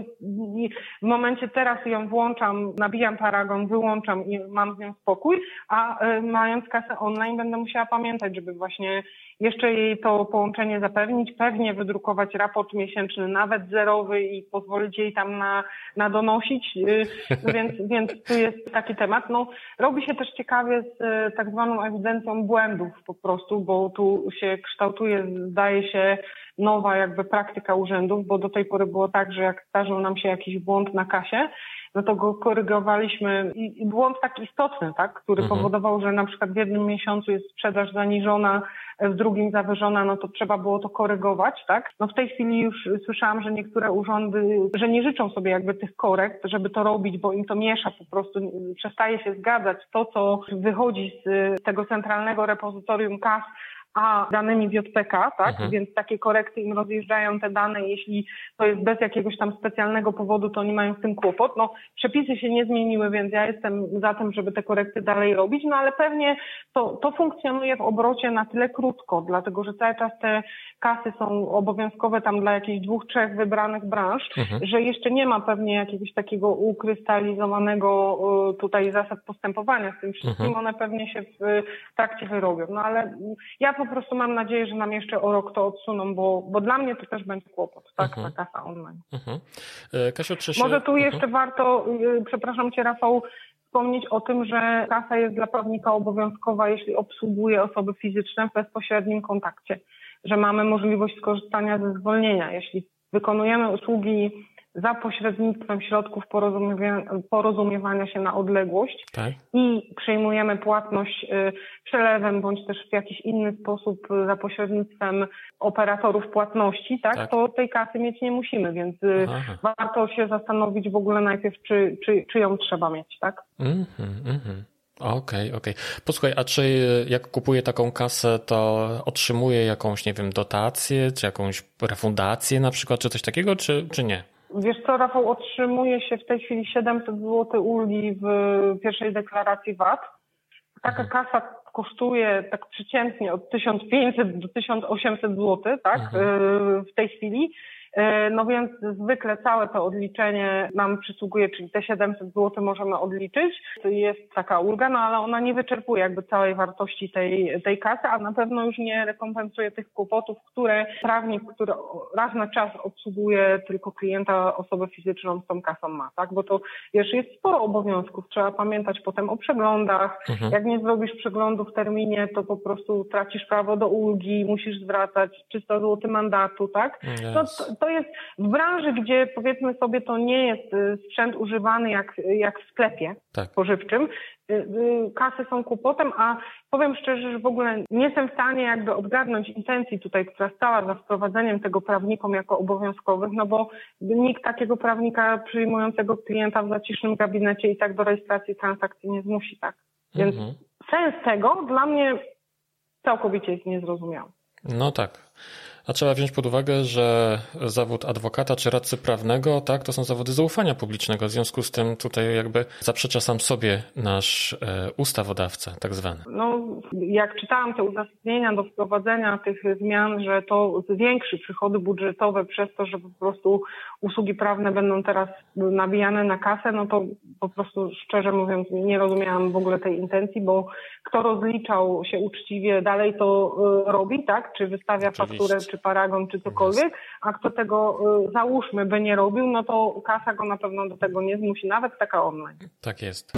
w momencie teraz ją włączam, nabijam paragon, wyłączam i mam z nią spokój, a y, mając kasę online będę musiała pamiętać, żeby właśnie jeszcze jej to połączenie zapewnić, pewnie wydrukować raport miesięczny, nawet zerowy i pozwolić jej tam na, na donosić, y, więc, więc tu jest taki temat. No, robi się też ciekawie z y, tak zwaną ewidencją błędów po prostu, bo tu się kształtuje, zdaje się, nowa jakby praktyka urzędów, bo do tej pory było tak, że jak zdarzył nam się jakiś błąd na kasie, no to go korygowaliśmy i, błąd tak istotny, tak, który mhm. powodował, że na przykład w jednym miesiącu jest sprzedaż zaniżona, w drugim zawyżona, no to trzeba było to korygować, tak? No w tej chwili już słyszałam, że niektóre urządy, że nie życzą sobie jakby tych korekt, żeby to robić, bo im to miesza po prostu, przestaje się zgadzać to, co wychodzi z tego centralnego repozytorium kas a danymi JPK, tak? Mhm. Więc takie korekty im rozjeżdżają te dane. Jeśli to jest bez jakiegoś tam specjalnego powodu, to oni mają z tym kłopot. No, przepisy się nie zmieniły, więc ja jestem za tym, żeby te korekty dalej robić, no ale pewnie to, to funkcjonuje w obrocie na tyle krótko, dlatego że cały czas te kasy są obowiązkowe tam dla jakichś dwóch, trzech wybranych branż, mhm. że jeszcze nie ma pewnie jakiegoś takiego ukrystalizowanego y, tutaj zasad postępowania z tym wszystkim. Mhm. One pewnie się w trakcie wyrobią. No ale ja po prostu mam nadzieję, że nam jeszcze o rok to odsuną, bo, bo dla mnie to też będzie kłopot, tak, mhm. ta kasa online. Mhm. E, Kasiu, czy się... Może tu jeszcze mhm. warto, y, przepraszam Cię Rafał, wspomnieć o tym, że kasa jest dla prawnika obowiązkowa, jeśli obsługuje osoby fizyczne w bezpośrednim kontakcie, że mamy możliwość skorzystania ze zwolnienia. Jeśli wykonujemy usługi za pośrednictwem środków porozumiewania, porozumiewania się na odległość tak. i przyjmujemy płatność y, przelewem bądź też w jakiś inny sposób y, za pośrednictwem operatorów płatności, tak, tak. to tej kasy mieć nie musimy, więc y, Aha. warto się zastanowić w ogóle najpierw, czy, czy, czy ją trzeba mieć, tak? Mhm, mhm. Okej, okay, okej. Okay. Posłuchaj, a czy jak kupuję taką kasę, to otrzymuję jakąś, nie wiem, dotację, czy jakąś refundację na przykład, czy coś takiego, czy, czy nie? Wiesz co, Rafał, otrzymuje się w tej chwili 700 zł ulgi w pierwszej deklaracji VAT. Taka mhm. kasa kosztuje tak przeciętnie od 1500 do 1800 zł, tak, mhm. w tej chwili. E, no więc zwykle całe to odliczenie nam przysługuje, czyli te 700 zł możemy odliczyć. Jest taka ulga, no ale ona nie wyczerpuje jakby całej wartości tej, tej kasy, a na pewno już nie rekompensuje tych kłopotów, które prawnik, który raz na czas obsługuje tylko klienta, osobę fizyczną z tą kasą ma, tak? Bo to wiesz, jest sporo obowiązków. Trzeba pamiętać potem o przeglądach. Mhm. Jak nie zrobisz przeglądu w terminie, to po prostu tracisz prawo do ulgi, musisz zwracać 300 zł mandatu, tak? Yes. No, to, jest w branży, gdzie powiedzmy sobie to nie jest y, sprzęt używany jak, jak w sklepie tak. spożywczym, y, y, kasy są kłopotem, a powiem szczerze, że w ogóle nie jestem w stanie jakby odgadnąć intencji tutaj, która stała za wprowadzeniem tego prawnikom jako obowiązkowych, no bo nikt takiego prawnika przyjmującego klienta w zacisznym gabinecie i tak do rejestracji transakcji nie zmusi, tak? Więc mhm. sens tego dla mnie całkowicie jest niezrozumiały. No tak. A trzeba wziąć pod uwagę, że zawód adwokata czy radcy prawnego, tak, to są zawody zaufania publicznego. W związku z tym tutaj jakby zaprzecza sam sobie nasz e, ustawodawca, tak zwany. No, jak czytałam te uzasadnienia do wprowadzenia tych zmian, że to zwiększy przychody budżetowe przez to, że po prostu usługi prawne będą teraz nabijane na kasę, no to po prostu szczerze mówiąc nie rozumiałam w ogóle tej intencji, bo kto rozliczał się uczciwie dalej to y, robi, tak? Czy wystawia Oczywiście. fakturę, czy paragon, czy cokolwiek, a kto tego y, załóżmy by nie robił, no to kasa go na pewno do tego nie zmusi, nawet taka online. Tak jest.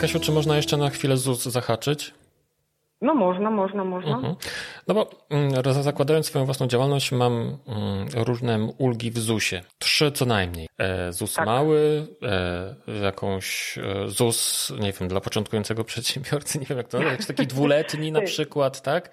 Kasiu, czy można jeszcze na chwilę ZUS zahaczyć? No można, można, można. Mhm. No bo mm, zakładając swoją własną działalność mam mm, różne ulgi w ZUS-ie. Trzy co najmniej. E, ZUS tak. mały, e, jakąś e, ZUS, nie wiem, dla początkującego przedsiębiorcy, nie wiem jak to nazwać, taki dwuletni na przykład, tak?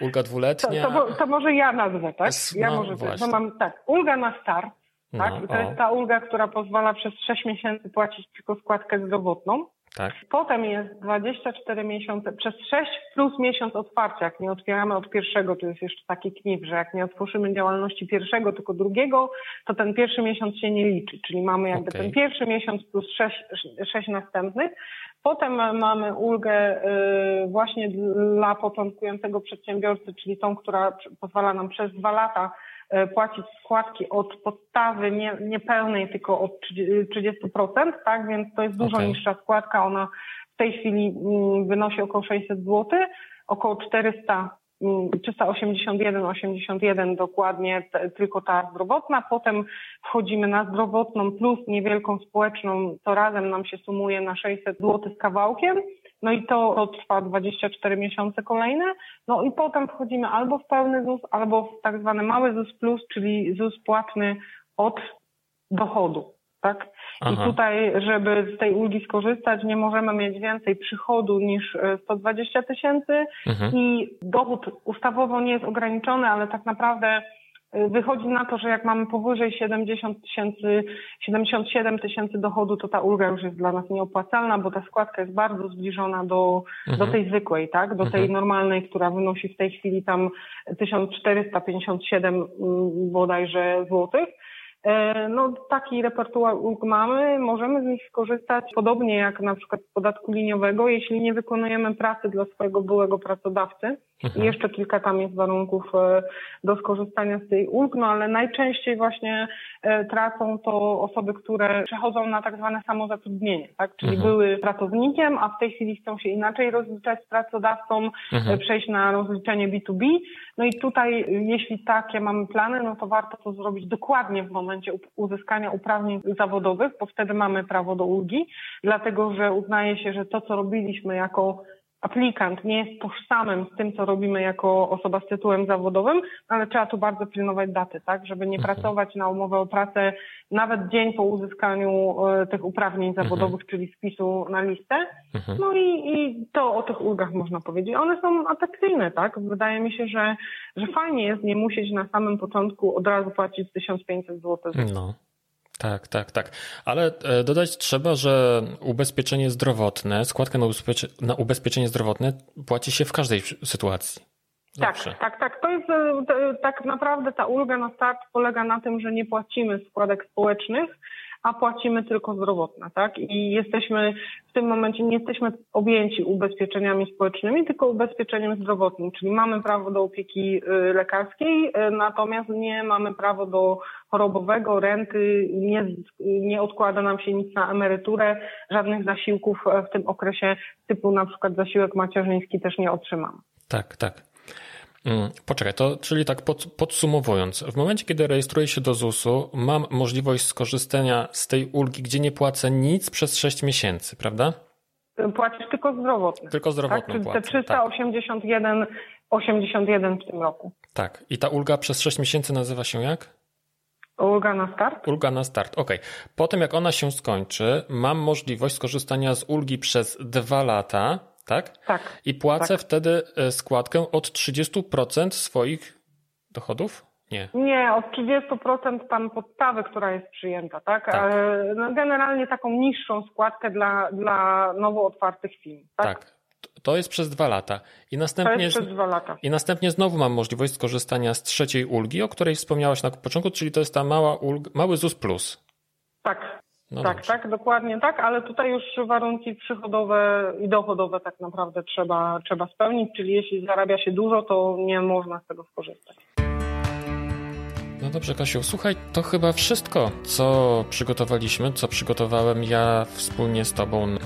Ulga dwuletnia. To, to, to może ja nazwę, tak? Ja no, może, właśnie. to mam tak, ulga na start, tak? No, I to o. jest ta ulga, która pozwala przez 6 miesięcy płacić tylko składkę zdrowotną. Tak. Potem jest 24 miesiące, przez 6 plus miesiąc otwarcia. Jak nie otwieramy od pierwszego, to jest jeszcze taki knif, że jak nie otworzymy działalności pierwszego, tylko drugiego, to ten pierwszy miesiąc się nie liczy. Czyli mamy jakby okay. ten pierwszy miesiąc plus 6, 6 następnych. Potem mamy ulgę y, właśnie dla początkującego przedsiębiorcy, czyli tą, która pozwala nam przez dwa lata płacić składki od podstawy nie, niepełnej, tylko od 30%, tak? Więc to jest dużo okay. niższa składka. Ona w tej chwili mm, wynosi około 600 zł, około 400 381, 81 dokładnie, tylko ta zdrowotna. Potem wchodzimy na zdrowotną plus niewielką społeczną, to razem nam się sumuje na 600 zł z kawałkiem. No i to, trwa 24 miesiące kolejne. No i potem wchodzimy albo w pełny ZUS, albo w tak zwany mały ZUS plus, czyli ZUS płatny od dochodu. Tak? Aha. I tutaj, żeby z tej ulgi skorzystać, nie możemy mieć więcej przychodu niż 120 e, tysięcy mhm. i dochód ustawowo nie jest ograniczony, ale tak naprawdę Wychodzi na to, że jak mamy powyżej 70 tysięcy, 77 tysięcy dochodu, to ta ulga już jest dla nas nieopłacalna, bo ta składka jest bardzo zbliżona do, mhm. do tej zwykłej, tak? Do tej mhm. normalnej, która wynosi w tej chwili tam 1457 mm, bodajże złotych. E, no, taki repertuar ulg mamy, możemy z nich skorzystać podobnie jak na przykład z podatku liniowego, jeśli nie wykonujemy pracy dla swojego byłego pracodawcy. Mhm. I jeszcze kilka tam jest warunków e, do skorzystania z tej ulg, no ale najczęściej właśnie e, tracą to osoby, które przechodzą na tak zwane samozatrudnienie, tak? Czyli mhm. były pracownikiem, a w tej chwili chcą się inaczej rozliczać z pracodawcą, mhm. przejść na rozliczenie B2B. No i tutaj, jeśli takie mamy plany, no to warto to zrobić dokładnie w momencie uzyskania uprawnień zawodowych, bo wtedy mamy prawo do ulgi, dlatego że uznaje się, że to, co robiliśmy jako aplikant nie jest tożsamym z tym, co robimy jako osoba z tytułem zawodowym, ale trzeba tu bardzo pilnować daty, tak, żeby nie mhm. pracować na umowę o pracę nawet dzień po uzyskaniu e, tych uprawnień mhm. zawodowych, czyli wpisu na listę. Mhm. No i, i to o tych ulgach można powiedzieć. One są atrakcyjne, tak. Wydaje mi się, że, że fajnie jest nie musieć na samym początku od razu płacić 1500 zł. No. Tak, tak, tak. Ale e, dodać trzeba, że ubezpieczenie zdrowotne, składkę na ubezpieczenie, na ubezpieczenie zdrowotne płaci się w każdej sytuacji. Tak, Zawsze. Tak, tak, tak. To jest e, tak naprawdę ta ulga na start polega na tym, że nie płacimy składek społecznych, a płacimy tylko zdrowotne, tak? I jesteśmy w tym momencie nie jesteśmy objęci ubezpieczeniami społecznymi, tylko ubezpieczeniem zdrowotnym, czyli mamy prawo do opieki y, lekarskiej, y, natomiast nie mamy prawo do chorobowego, renty, nie, nie odkłada nam się nic na emeryturę, żadnych zasiłków w tym okresie typu na przykład zasiłek macierzyński też nie otrzymamy. Tak, tak. Mm, poczekaj, to czyli tak pod, podsumowując, w momencie, kiedy rejestruję się do ZUS-u, mam możliwość skorzystania z tej ulgi, gdzie nie płacę nic przez 6 miesięcy, prawda? Płacisz tylko zdrowotne. Tylko zdrowotne tak? Czyli te 381, tak. 81 w tym roku. Tak. I ta ulga przez 6 miesięcy nazywa się jak? Ulga na start? Ulga na start, ok. Potem jak ona się skończy, mam możliwość skorzystania z ulgi przez dwa lata, tak? Tak. I płacę tak. wtedy e, składkę od 30% swoich dochodów? Nie. Nie, od 30% tam podstawy, która jest przyjęta, tak? tak. Ale no, generalnie taką niższą składkę dla, dla nowo otwartych firm. Tak. tak. To jest przez dwa lata. I następnie, to przez dwa lata. I następnie znowu mam możliwość skorzystania z trzeciej ulgi, o której wspomniałaś na początku, czyli to jest ta mała ulg, mały ZUS Plus. Tak. No tak, dobrze. tak, dokładnie tak, ale tutaj już warunki przychodowe i dochodowe tak naprawdę trzeba, trzeba spełnić, czyli jeśli zarabia się dużo, to nie można z tego skorzystać. No dobrze, Kasiu, słuchaj, to chyba wszystko, co przygotowaliśmy, co przygotowałem ja wspólnie z Tobą mm,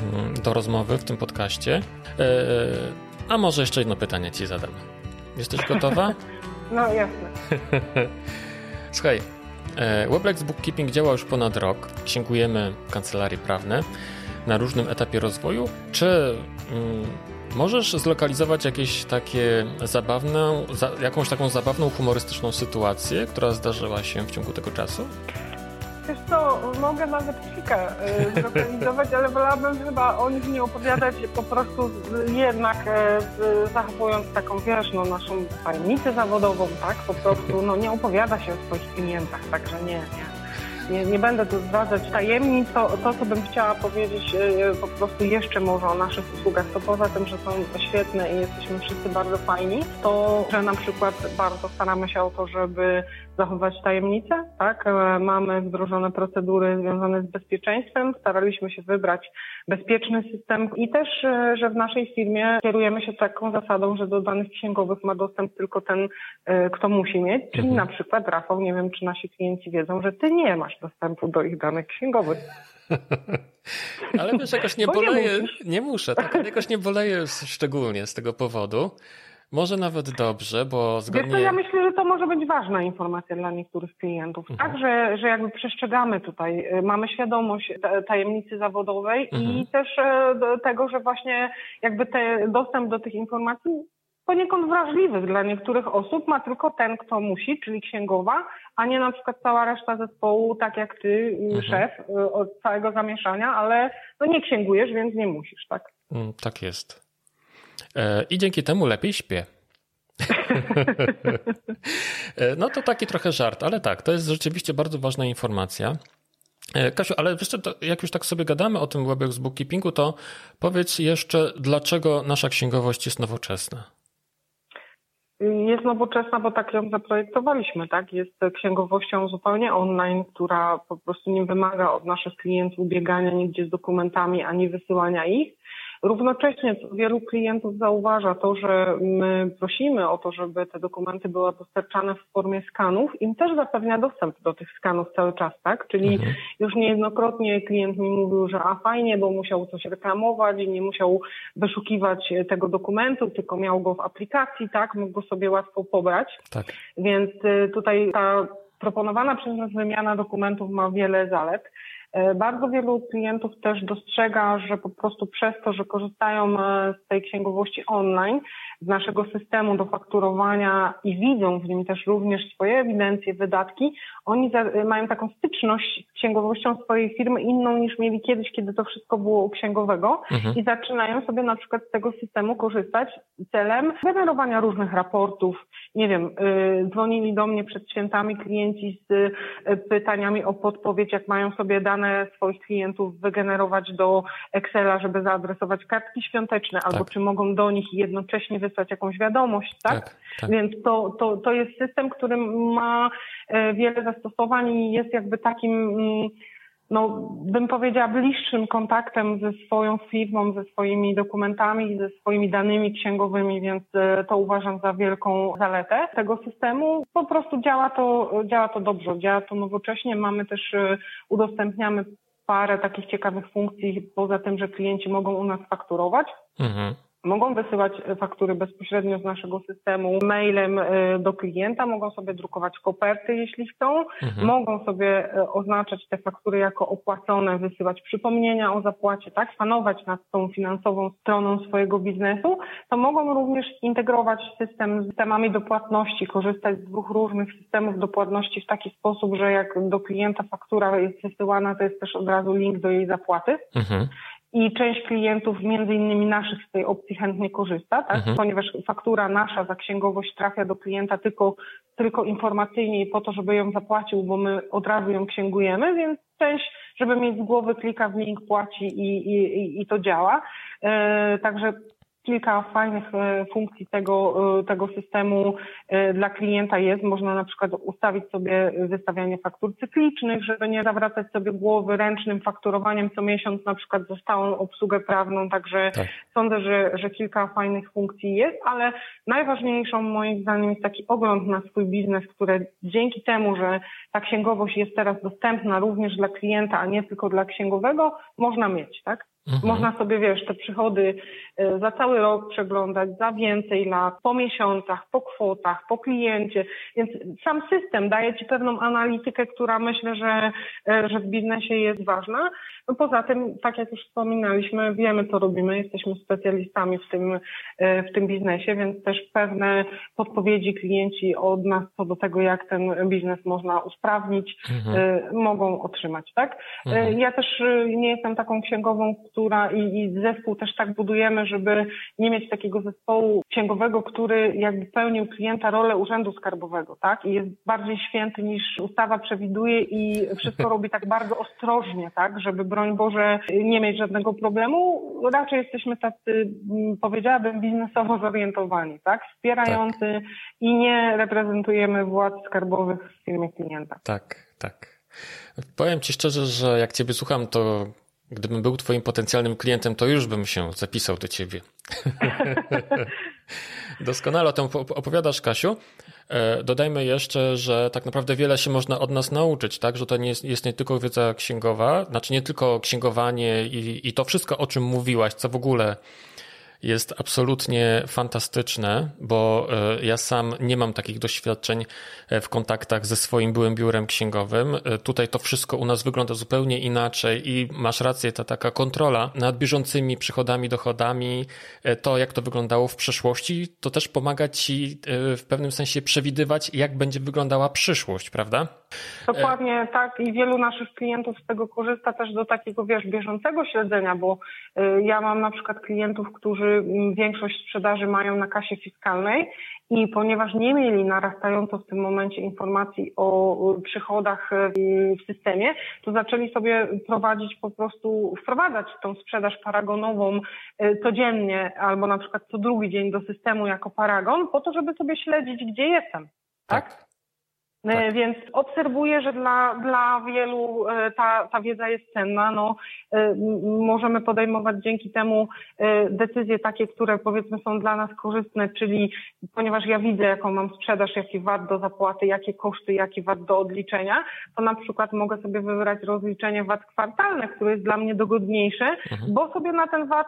do rozmowy w tym podcaście. E, a może jeszcze jedno pytanie Ci zadam. Jesteś gotowa? No jasne. Słuchaj, Weblex Bookkeeping działa już ponad rok. Księgujemy kancelarii prawne na różnym etapie rozwoju. Czy mm, Możesz zlokalizować jakieś takie zabawne, za, jakąś taką zabawną, humorystyczną sytuację, która zdarzyła się w ciągu tego czasu? Wiesz co, mogę nawet kilka y, zlokalizować, ale wolałabym chyba o nich nie opowiadać, po prostu jednak y, zachowując taką, wiesz, no, naszą tajemnicę zawodową, tak? Po prostu no, nie opowiada się o swoich klientach, także nie, nie nie, nie będę tu zdradzać tajemnic. To, to, co bym chciała powiedzieć e, po prostu jeszcze może o naszych usługach, to poza tym, że są świetne i jesteśmy wszyscy bardzo fajni, to, że na przykład bardzo staramy się o to, żeby zachować tajemnicę, tak? E, mamy wdrożone procedury związane z bezpieczeństwem, staraliśmy się wybrać bezpieczny system i też, e, że w naszej firmie kierujemy się taką zasadą, że do danych księgowych ma dostęp tylko ten, kto musi mieć, czyli mhm. na przykład Rafał, nie wiem, czy nasi klienci wiedzą, że ty nie masz dostępu do ich danych księgowych. ale wiesz, jakoś nie boleję, nie, nie muszę, tak, ale jakoś nie boleję szczególnie z tego powodu. Może nawet dobrze, bo zgodnie... Wiesz ja myślę, że to może być ważna informacja dla niektórych klientów, mhm. tak, że, że jakby przestrzegamy tutaj, y, mamy świadomość tajemnicy zawodowej mhm. i też y, tego, że właśnie jakby te, dostęp do tych informacji poniekąd wrażliwych dla niektórych osób ma tylko ten, kto musi, czyli księgowa, a nie na przykład cała reszta zespołu, tak jak ty, mhm. szef, y, od całego zamieszania, ale no nie księgujesz, więc nie musisz, tak? Mm, tak jest. E, I dzięki temu lepiej śpię. E, no to taki trochę żart, ale tak, to jest rzeczywiście bardzo ważna informacja. E, Kasiu, ale co, jak już tak sobie gadamy o tym WebEx Bookkeepingu, to powiedz jeszcze, dlaczego nasza księgowość jest nowoczesna? Jest nowoczesna, bo tak ją zaprojektowaliśmy, tak? Jest księgowością zupełnie online, która po prostu nie wymaga od naszych klientów biegania nigdzie z dokumentami ani wysyłania ich. Równocześnie wielu klientów zauważa to, że my prosimy o to, żeby te dokumenty były dostarczane w formie skanów, im też zapewnia dostęp do tych skanów cały czas, tak? Czyli mhm. już niejednokrotnie klient mi mówił, że a fajnie, bo musiał coś reklamować, nie musiał wyszukiwać tego dokumentu, tylko miał go w aplikacji, tak? Mógł go sobie łatwo pobrać. Tak. Więc y, tutaj ta proponowana przez nas wymiana dokumentów ma wiele zalet. E, bardzo wielu klientów też dostrzega, że po prostu przez to, że korzystają e, z tej księgowości online, z naszego systemu do fakturowania i widzą w nim też również swoje ewidencje, wydatki, oni za, mają taką styczność z księgowością swojej firmy inną niż mieli kiedyś, kiedy to wszystko było u księgowego mhm. i zaczynają sobie na przykład z tego systemu korzystać celem generowania różnych raportów. Nie wiem, yy, dzwonili do mnie przed świętami klienci z y, pytaniami o podpowiedź, jak mają sobie dane swoich klientów wygenerować do Excela, żeby zaadresować kartki świąteczne, tak. albo czy mogą do nich jednocześnie wysłać jakąś wiadomość, tak? tak, tak. Więc to, to, to jest system, który ma e, wiele zastosowań i jest jakby takim, mm, no, bym powiedziała, bliższym kontaktem ze swoją firmą, ze swoimi dokumentami, ze swoimi danymi księgowymi, więc e, to uważam za wielką zaletę tego systemu. Po prostu działa to, działa to dobrze, działa to nowocześnie. Mamy też, e, udostępniamy parę takich ciekawych funkcji, poza tym, że klienci mogą u nas fakturować. Mhm Mogą wysyłać faktury bezpośrednio z naszego systemu mailem e, do klienta, mogą sobie drukować koperty, jeśli chcą, mhm. mogą sobie e, oznaczać te faktury jako opłacone, wysyłać przypomnienia o zapłacie, tak, panować nad tą finansową stroną swojego biznesu, to mogą również integrować system z systemami do płatności, korzystać z dwóch różnych systemów do płatności w taki sposób, że jak do klienta faktura jest wysyłana, to jest też od razu link do jej zapłaty. Mhm i część klientów, między innymi naszych, z tej opcji chętnie korzysta, tak? Mhm. ponieważ faktura nasza za księgowość trafia do klienta tylko, tylko informacyjnie i po to, żeby ją zapłacił, bo my od razu ją księgujemy, więc część, żeby mieć z głowy, klika w link, płaci i, i, i to działa. E, także kilka fajnych e, funkcji tego, e, tego systemu e, dla klienta jest. Można na przykład ustawić sobie wystawianie faktur cyklicznych, żeby nie zawracać sobie głowy ręcznym fakturowaniem co miesiąc na przykład za stałą obsługę prawną. Także tak. sądzę, że, że kilka fajnych funkcji jest, ale najważniejszą moim zdaniem jest taki ogląd na swój biznes, który dzięki temu, że ta księgowość jest teraz dostępna również dla klienta, a nie tylko dla księgowego, można mieć, tak? Mhm. Można sobie, wiesz, te przychody e, za cały rok przeglądać, za więcej lat, po miesiącach, po kwotach, po kliencie. Więc sam system daje Ci pewną analitykę, która myślę, że, e, że w biznesie jest ważna. No poza tym, tak jak już wspominaliśmy, wiemy co robimy, jesteśmy specjalistami w tym, e, w tym biznesie, więc też pewne podpowiedzi klienci od nas co do tego, jak ten biznes można usprawnić, mhm. mogą otrzymać, tak? Mhm. Ja też nie jestem taką księgową, która i, i zespół też tak budujemy, żeby nie mieć takiego zespołu księgowego, który jakby pełnił klienta rolę urzędu skarbowego, tak? I jest bardziej święty niż ustawa przewiduje i wszystko robi tak bardzo ostrożnie, tak? Żeby broń Boże nie mieć żadnego problemu. Raczej jesteśmy tacy, mm, powiedziałabym, biznesowo zorientowani, tak? Wspierający tak. i nie reprezentujemy władz skarbowych w firmie klienta. Tak, tak. Powiem Ci szczerze, że jak Ciebie słucham, to Gdybym był Twoim potencjalnym klientem, to już bym się zapisał do Ciebie. Doskonale o tym opowiadasz, Kasiu. E, dodajmy jeszcze, że tak naprawdę wiele się można od nas nauczyć, tak? Że to nie jest, jest nie tylko wiedza księgowa, znaczy nie tylko księgowanie i, i to wszystko, o czym mówiłaś, co w ogóle jest absolutnie fantastyczne, bo e, ja sam nie mam takich doświadczeń e, w kontaktach ze swoim byłym biurem księgowym. E, tutaj to wszystko u nas wygląda zupełnie inaczej i masz rację, ta taka kontrola nad bieżącymi przychodami, dochodami, to jak to wyglądało w przeszłości, to też pomaga ci w pewnym sensie przewidywać, jak będzie wyglądała przyszłość, prawda? Dokładnie tak i wielu naszych klientów z tego korzysta też do takiego, wiesz, bieżącego śledzenia, bo ja mam na przykład klientów, którzy którzy większość sprzedaży mają na kasie fiskalnej i ponieważ nie mieli narastająco w tym momencie informacji o przychodach w systemie, to zaczęli sobie prowadzić po prostu, wprowadzać tą sprzedaż paragonową e, codziennie albo na przykład co drugi dzień do systemu jako paragon po to, żeby sobie śledzić, gdzie jestem. tak? tak? E, tak. Więc obserwuję, że dla, dla wielu e, ta, ta wiedza jest cenna. No, e, możemy podejmować dzięki temu decyzje takie, które powiedzmy są dla nas korzystne, czyli ponieważ ja widzę, jaką mam sprzedaż, jaki VAT do zapłaty, jakie koszty, jaki VAT do odliczenia, to na przykład mogę sobie wybrać rozliczenie VAT kwartalne, które jest dla mnie dogodniejsze, mhm. bo sobie na ten VAT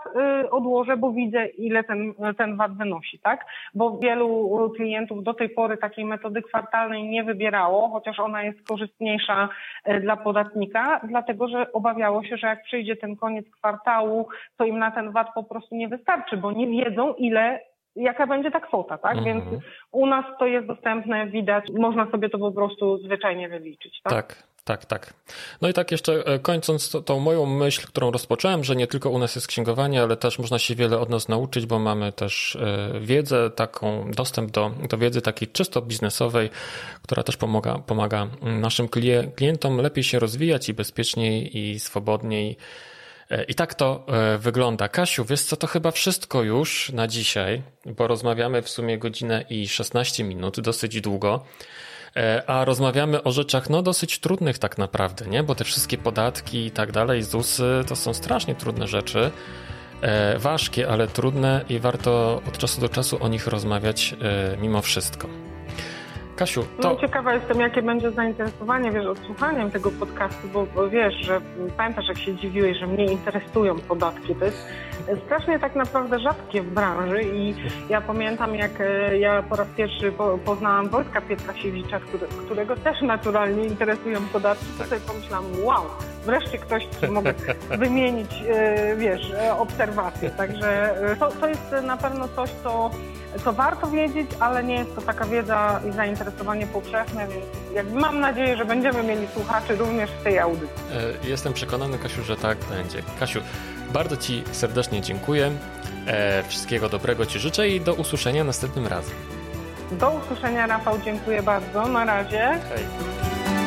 odłożę, bo widzę, ile ten, ten VAT wynosi, tak? Bo wielu klientów do tej pory takiej metody kwartalnej nie wybiera popierało, chociaż ona jest korzystniejsza e, dla podatnika, dlatego że obawiało się, że jak przyjdzie ten koniec kwartału, to im na ten VAT po prostu nie wystarczy, bo nie wiedzą, ile jaka będzie ta kwota, tak? Mhm. Więc u nas to jest dostępne, widać, można sobie to po prostu zwyczajnie wyliczyć, tak? Tak, tak, tak. No i tak jeszcze e, kończąc tą moją myśl, którą rozpocząłem, że nie tylko u nas jest księgowanie, ale też można się wiele od nas nauczyć, bo mamy też e, wiedzę, taką dostęp do, do wiedzy takiej czysto biznesowej, która też pomaga, pomaga naszym klientom lepiej się rozwijać i bezpieczniej i swobodniej. E, I tak to wygląda. Kasiu, wiesz co, to chyba wszystko już na dzisiaj, bo rozmawiamy w sumie godzinę i 16 minut, dosyć długo. E, a rozmawiamy o rzeczach no dosyć trudnych tak naprawdę, nie? Bo te wszystkie podatki i tak dalej, ZUSy to są strasznie trudne rzeczy. E, ważkie, ale trudne i warto od czasu do czasu o nich rozmawiać e, mimo wszystko. Kasiu, to... No ciekawa jestem, jakie będzie zainteresowanie, wiesz, odsłuchaniem tego podcastu, bo, bo wiesz, że pamiętasz, jak się dziwiłeś, że mnie interesują podatki. To jest strasznie tak naprawdę rzadkie w branży i ja pamiętam, jak e, ja po raz pierwszy poznałam Wojtka Pietrasiewicza, który, którego też naturalnie interesują podatki, to sobie pomyślałam, wow, wreszcie ktoś, z mogę wymienić, e, wiesz, e, obserwacje. Także to, to jest na pewno coś, co co warto wiedzieć, ale nie jest to taka wiedza i zainteresowanie powszechne, więc jakby mam nadzieję, że będziemy mieli słuchaczy również w tej audycji. Jestem przekonany, Kasiu, że tak będzie. Kasiu, bardzo Ci serdecznie dziękuję. E, wszystkiego dobrego Ci życzę i do usłyszenia następnym razem. Do usłyszenia, Rafał. Dziękuję bardzo. Na razie. Hej.